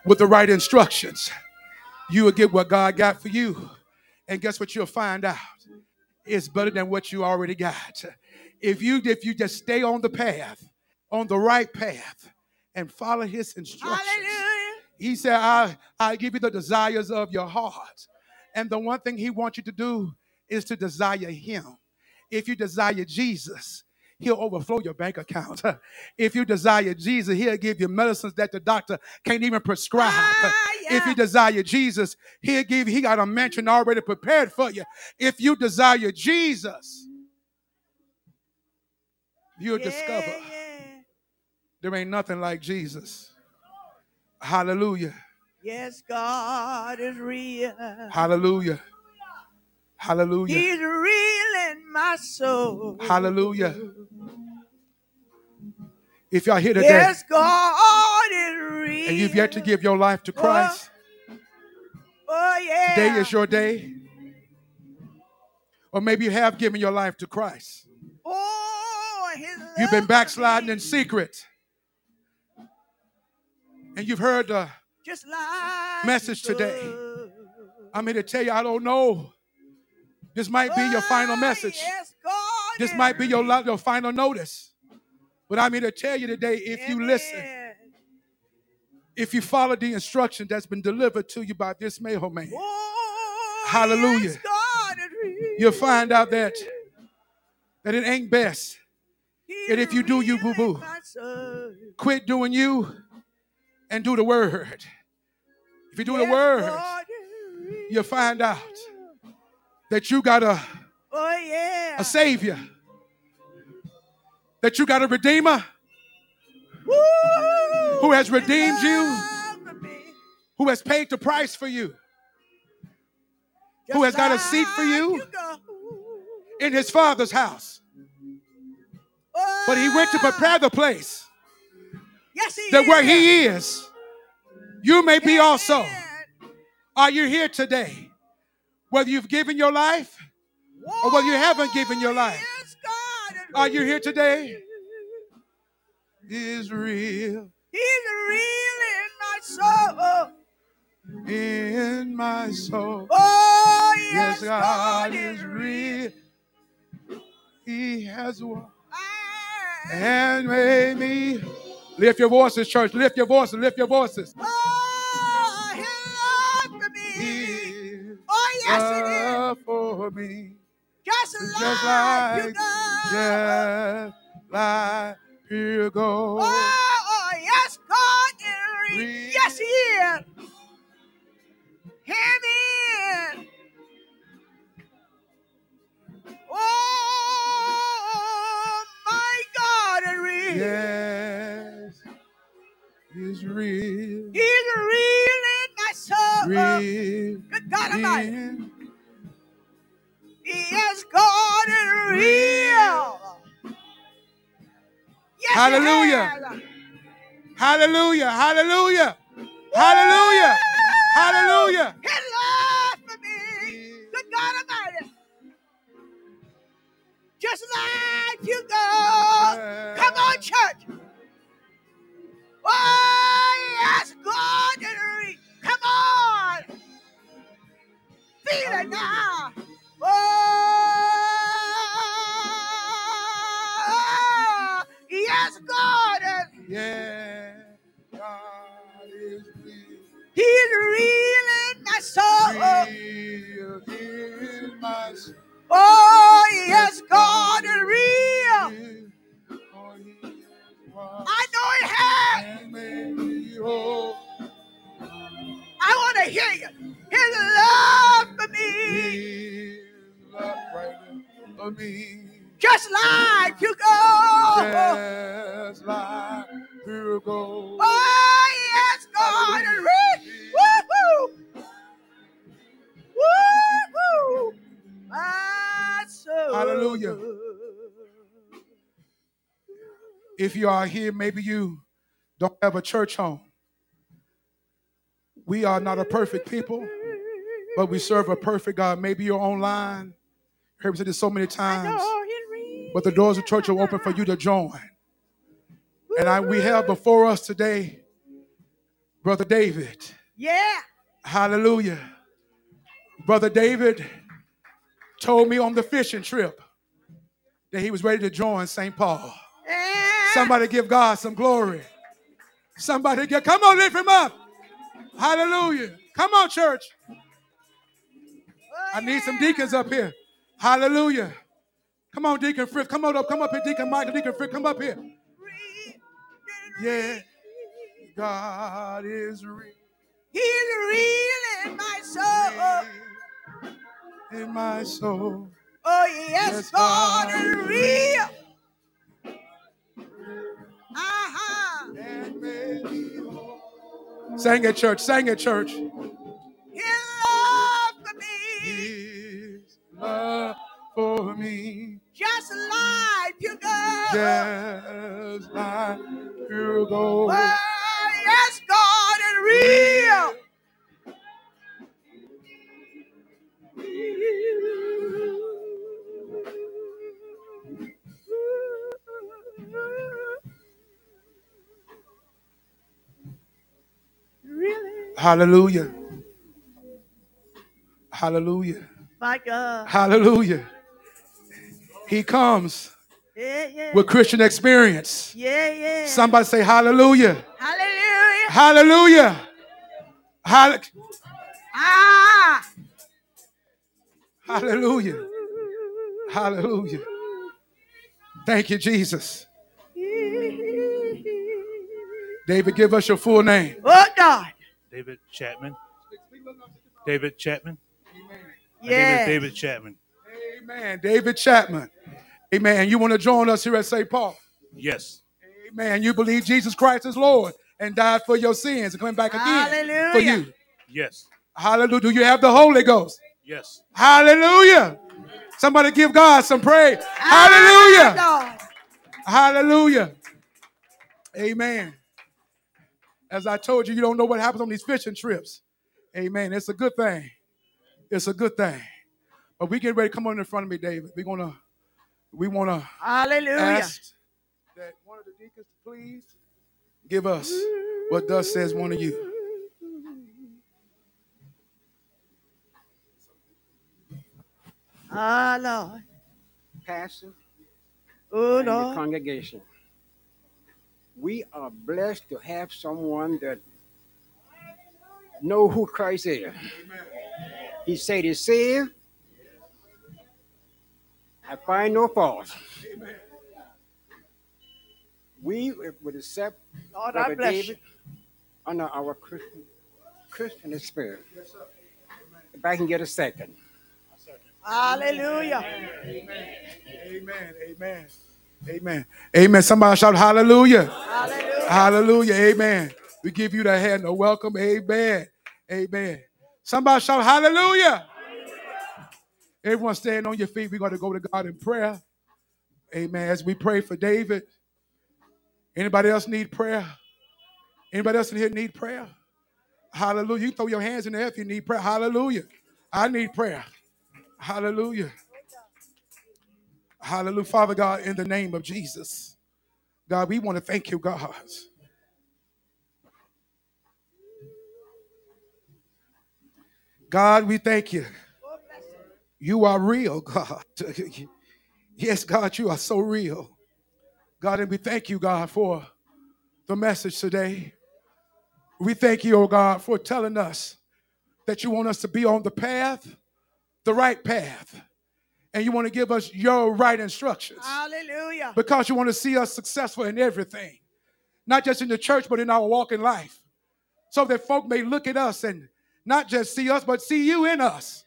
with the right instructions. You will get what God got for you. And guess what you'll find out? It's better than what you already got. If you if you just stay on the path, on the right path, and follow his instructions. Hallelujah. He said, I, I give you the desires of your heart. And the one thing he wants you to do is to desire him. If you desire Jesus, he'll overflow your bank account. If you desire Jesus, he'll give you medicines that the doctor can't even prescribe. Ah, If you desire Jesus, he'll give he got a mansion already prepared for you. If you desire Jesus, you'll Yeah, discover yeah. there ain't nothing like Jesus. Hallelujah. Yes, God is real. Hallelujah. Hallelujah. He's real my soul. Hallelujah. If y'all here today Yes, God is real. and you've yet to give your life to oh, oh, Christ, Oh yeah. today is your day. Or maybe you have given your life to Christ. Oh, You've been backsliding in secret. And you've heard the Just like message today. I'm here to tell you, I don't know. This might be your final message. Yes, God This might be your, lo- your final notice. But I'm here to tell you today if you listen, Amen. if you follow the instruction that's been delivered to you by this mailman, Oh, Hallelujah. Yes, God you'll find out that, that it ain't best. And if you do, you boo-boo. my soul. Quit doing you and do the word. If you do the Yes, word, God you'll find out that you got a, Oh yeah. a savior, that you got a redeemer Woo! who has redeemed you, love for me. who has paid the price for you Just Who has got a seat for like you? in his father's house. Oh, but he went to Oh, prepare the place Yes, he that where is. he is, you may be also. Are you here today? Whether you've given your life, or whether you haven't given your life. God Are you here today? is real He's real in my soul. in my soul. Oh, Yes, yes, God is real. He has won ah. and made me. Lift your voices, church. Lift your voices. Lift your voices. Oh, yes, he did. loved for me. Just Just like you know. just like pure gold. Oh, oh, yes, God is real. Real. Yes, He Hallelujah. Hallelujah. Hallelujah. Hallelujah. Hallelujah. His love for me. Good God Almighty. Just like you go. Come on, church. Oh, yes, God. Come on. Feel it now. Oh, God is real. He's real in my soul. Real in my soul. Oh, yes, God is real. I know He has. I want to hear you. His love for me, for me. just like you go. Just like Oh, yes, God. Woo-hoo. Woo-hoo. My soul. Hallelujah. If you are here, maybe you don't have a church home. We are not a perfect people, but we serve a perfect God. Maybe you're online. You heard me say this so many I times, but the doors of church are open for you to join. And I, we have before us today, Brother David. Yeah. Hallelujah. Brother David told me on the fishing trip that he was ready to join St. Paul. Yeah. Somebody give God some glory. Somebody get, come on, lift him up. Hallelujah. Come on, church. I need some deacons up here. Hallelujah. Come on, Deacon Frick. Come on up. Come up here, Deacon Michael. Deacon Frick, come up here. Yeah. God is real. He's real in my soul. In my soul. Oh, yes, Yes, God God is real. Uh-huh. And made. Sang at church. Sang at church. His love for me, His love for me. Just like you go. Just like pure gold. Oh, yes, God is real. Really? Hallelujah. Hallelujah. My God. Hallelujah. He comes Yeah, yeah. with Christian experience. Yeah, yeah. Somebody say hallelujah. Hallelujah. Hallelujah. Hall- Ah. Hallelujah. Hallelujah. Thank you, Jesus. David, give us your full name. Oh, God. David Chapman. David Chapman. My name Yeah. is David Chapman. Amen. David Chapman. Amen. You want to join us here at St. Paul? Yes. Amen. You believe Jesus Christ is Lord and died for your sins and coming back again Hallelujah. for you. Yes. Hallelujah. Do you have the Holy Ghost? Yes. Hallelujah. Somebody give God some praise. Hallelujah. Ah, Hallelujah. Amen. As I told you, you don't know what happens on these fishing trips. Amen. It's a good thing. It's a good thing. But we get ready. Come on in front of me, David. We're gonna we wanna Hallelujah. ask that one of the deacons please give us what thus says one of you. Ah, Lord. pastor Oh, and the Lord. congregation. we are blessed to have someone that know who Christ is. He said he's saved. I find no fault. Amen. We would accept Lord, I Brother bless David you. under our Christian Christian spirit. If I can get a second. Hallelujah. Amen. Amen. Amen. Amen. Somebody shout hallelujah. Hallelujah. Hallelujah. Amen. We give you the hand of welcome. Amen. Amen. Somebody shout hallelujah. Everyone stand on your feet. We're going to go to God in prayer. Amen. As we pray for David. Anybody else need prayer? Anybody else in here need prayer? Hallelujah. You throw your hands in the air if you need prayer. Hallelujah. I need prayer. Hallelujah. Hallelujah. Father God, in the name of Jesus. God, we want to thank you, God. God, we thank you. You are real, God. Yes, God, you are so real. God, and we thank you, God, for the message today. We thank you, oh God, for telling us that you want us to be on the path, the right path, and you want to give us your right instructions Hallelujah. because you want to see us successful in everything, not just in the church, but in our walk in life, so that folk may look at us and not just see us, but see you in us.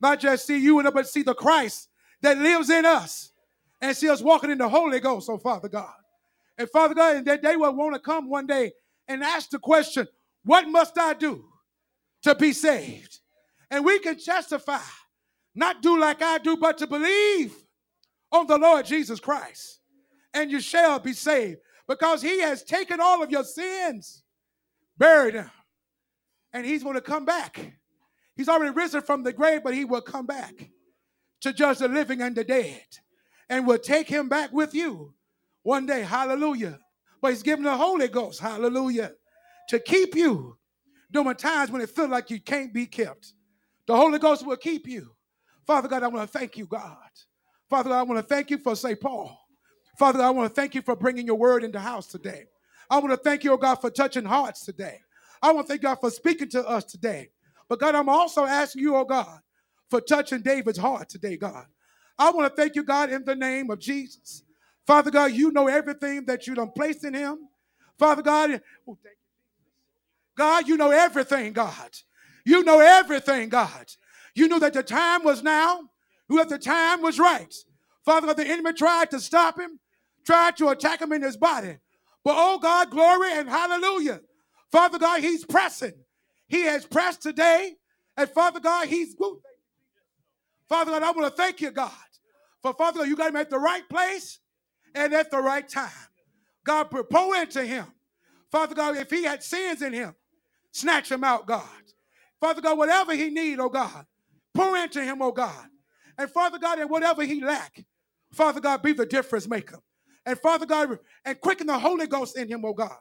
Not just see you us, but see the Christ that lives in us and see us walking in the Holy Ghost, oh Father God. And Father God, and that they will want to come one day and ask the question, What must I do to be saved? And we can testify, not do like I do, but to believe on the Lord Jesus Christ, and you shall be saved because he has taken all of your sins, buried them, and he's going to come back. He's already risen from the grave, but he will come back to judge the living and the dead and will take him back with you one day. Hallelujah. But he's given the Holy Ghost, hallelujah, to keep you during times when it feels like you can't be kept. The Holy Ghost will keep you. Father God, I want to thank you, God. Father God, I want to thank you for St. Paul. Father God, I want to thank you for bringing your word into the house today. I want to thank you, oh God, for touching hearts today. I want to thank God for speaking to us today. But God, I'm also asking you, oh God, for touching David's heart today, God. I want to thank you, God, in the name of Jesus. Father God, you know everything that you done placed in him. Father God, oh. God, you know everything, God. You know everything, God. You knew that the time was now. You knew that the time was right. Father God, the enemy tried to stop him, tried to attack him in his body. But oh God, glory and hallelujah. Father God, he's pressing. He has pressed today. And Father God, he's woo, Father God, I want to thank you, God. For Father God, you got him at the right place and at the right time. God, pour into him. Father God, if he had sins in him, snatch him out, God. Father God, whatever he need, oh God, pour into him, oh God. And Father God, and whatever he lack, Father God, be the difference maker. And Father God, and quicken the Holy Ghost in him, oh God.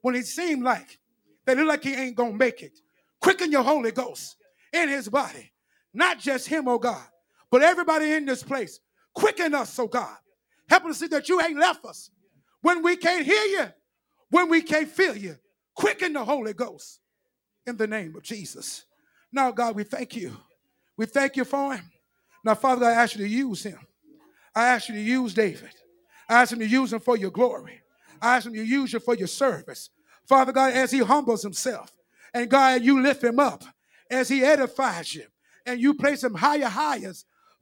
When it seemed like that look like he ain't gonna make it. Quicken your Holy Ghost in his body. Not just him, oh God, but everybody in this place. Quicken us, oh God. Help us see that you ain't left us. When we can't hear you, when we can't feel you, quicken the Holy Ghost in the name of Jesus. Now, God, we thank you. We thank you for him. Now, Father, God, I ask you to use him. I ask you to use David. I ask him to use him for your glory. I ask him to use you for your service. Father God, as he humbles himself, and God, you lift him up as he edifies you, and you place him higher, higher.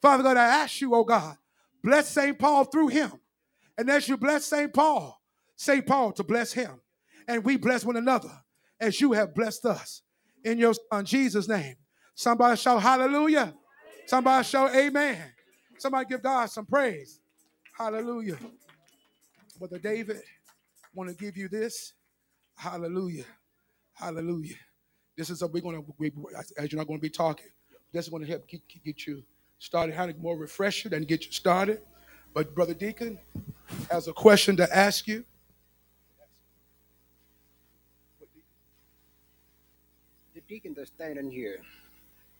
Father God, I ask you, oh God, bless St. Paul through him. And as you bless St. Paul, St. Paul to bless him. And we bless one another as you have blessed us. In your son Jesus' name. Somebody shout hallelujah. Somebody shout amen. Somebody give God some praise. Hallelujah. Brother David, want to give you this. Hallelujah. Hallelujah. This is a we're gonna we, as you're not going to be talking. This is going to help get, get you started, how to more refresh you than get you started. But Brother Deacon has a question to ask you. The deacon that's standing here,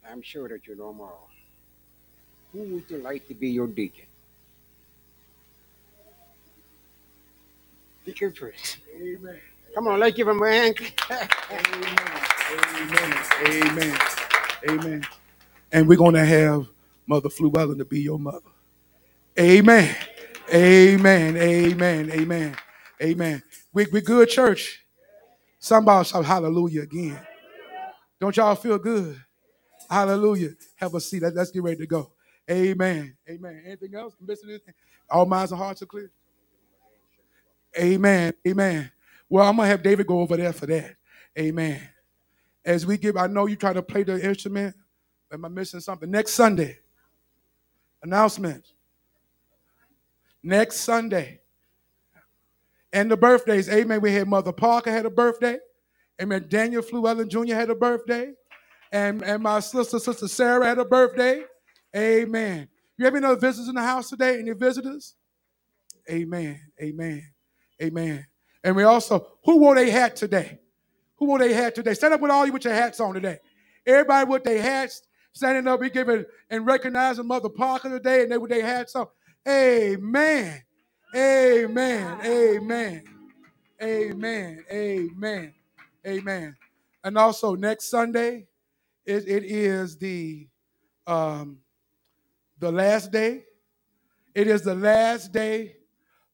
I'm sure that you know them all. Who would you like to be your deacon? Deacon Prince. Amen. Come on, let's give him a hand. Amen. Amen. Amen. And we're going to have Mother Fluellen to be your mother. Amen. Amen. Amen. Amen. Amen. We, we good, church. Somebody shout hallelujah again. Don't y'all feel good? Hallelujah. Have a seat. Let- Let's get ready to go. Amen. Amen. Anything else? Missing anything? All minds and hearts are clear. Amen. Amen. Well, I'm gonna have David go over there for that. Amen. As we give, I know you try to play the instrument. Am I missing something? Next Sunday. Announcement. Next Sunday. And the birthdays. Amen. We had Mother Parker had a birthday. Amen. Daniel Fluellen Jr. had a birthday. And, and my sister, Sister Sarah, had a birthday. Amen. You have any other visitors in the house today? Any visitors? Amen. Amen. Amen. And we also, who wore their hat today? Who wore their hat today? Stand up with all you with your hats on today. Everybody with their hats, standing up, we giving and recognizing Mother Parker today, and they with their hats on. Amen. Amen. Amen. Amen. Amen. Amen. And also next Sunday, it, it is the um, the last day. It is the last day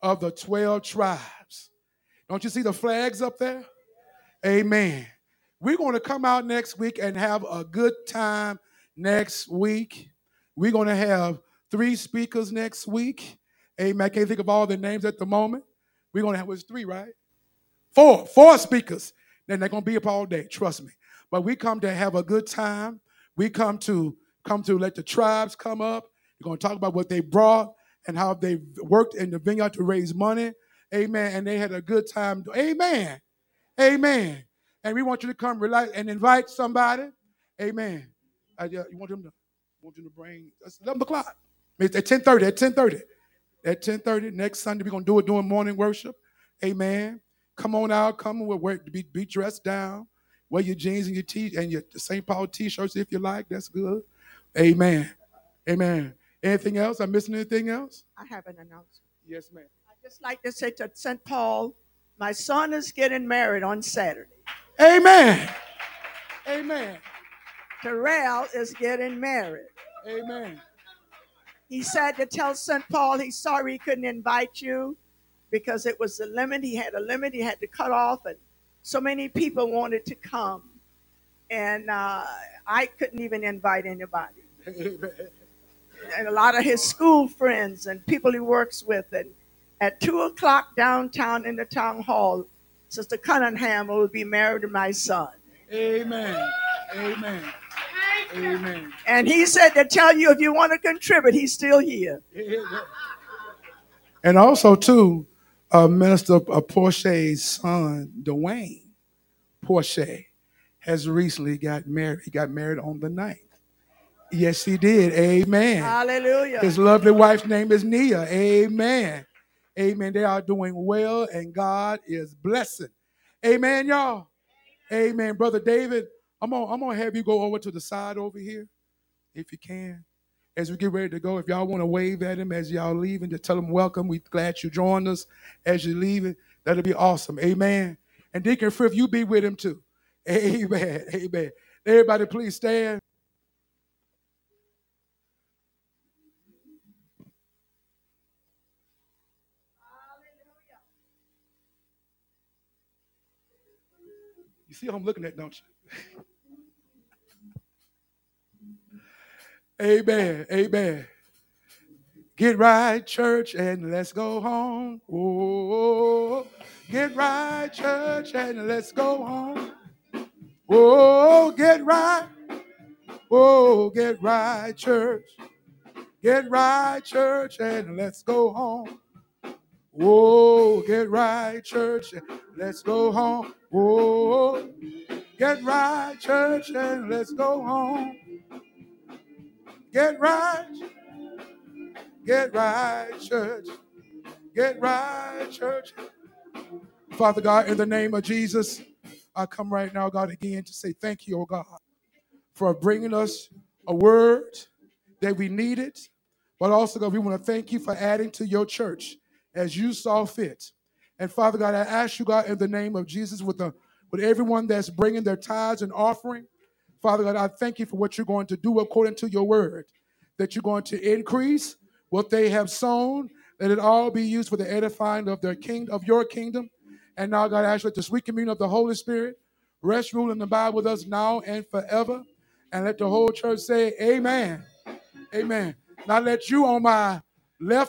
of the 12 tribes. Don't you see the flags up there? Amen. We're going to come out next week and have a good time next week. We're going to have three speakers next week. Amen. I can't think of all the names at the moment. We're going to have, was three, right? Four, four speakers. Then they're going to be up all day, trust me. But we come to have a good time. We come to come to let the tribes come up. We're going to talk about what they brought and how they worked in the vineyard to raise money. Amen. And they had a good time. Amen. Amen. And we want you to come relax and invite somebody. Amen. Uh, you want them to want them to bring it's 11 o'clock. It's at 10:30. At 10:30. At 10:30 next Sunday, we're gonna do it during morning worship. Amen. Come on out. Come and wear, be, be dressed down. Wear your jeans and your t and your St. Paul t-shirts if you like. That's good. Amen. Amen. Anything else? I'm missing anything else? I have an announcement. Yes, ma'am. Just like to say to St. Paul, my son is getting married on Saturday. Amen. Amen. Terrell is getting married. Amen. He said to tell St. Paul he's sorry he couldn't invite you because it was a limit. He had a limit he had to cut off, and so many people wanted to come. And uh, I couldn't even invite anybody. And a lot of his school friends and people he works with. And at 2 o'clock downtown in the town hall, Sister Cunningham will be married to my son. Amen. Amen. Amen. And he said to tell you if you want to contribute, he's still here. And also, too, uh, Minister uh, Porsche's son, Dwayne Porsche, has recently got married. He got married on the 9th. Yes, he did. Amen. Hallelujah. His lovely wife's name is Nia. Amen. Amen. They are doing well, and God is blessing. Amen, y'all. Amen. Brother David, I'm gonna, I'm gonna have you go over to the side over here, if you can. As we get ready to go, if y'all want to wave at him as y'all leaving, just tell him welcome. We're glad you joined us as you're leaving. That'll be awesome. Amen. And Deacon Frith, you be with him too. Amen. Amen. Everybody, please stand. See how I'm looking at, don't you? Amen. Amen. Get right, church, and let's go home. Oh, get right, church, and let's go home. Oh, get right. Oh, get right, church. Get right, church, and let's go home. Oh, get right, church, and let's go home. Oh, get right, church, and let's go home. Get right. Get right, church. Get right, church. Father God, in the name of Jesus, I come right now, God, again to say thank you, oh God, for bringing us a word that we needed. But also, God, we want to thank you for adding to your church as you saw fit. And Father God, I ask you, God, in the name of Jesus, with the with everyone that's bringing their tithes and offering, Father God, I thank you for what you're going to do according to your word. That you're going to increase what they have sown, let it all be used for the edifying of their king of your kingdom. And now, God, I ask you, let the sweet communion of the Holy Spirit rest, rule, and abide with us now and forever. And let the whole church say, Amen. Amen. Now let you on my left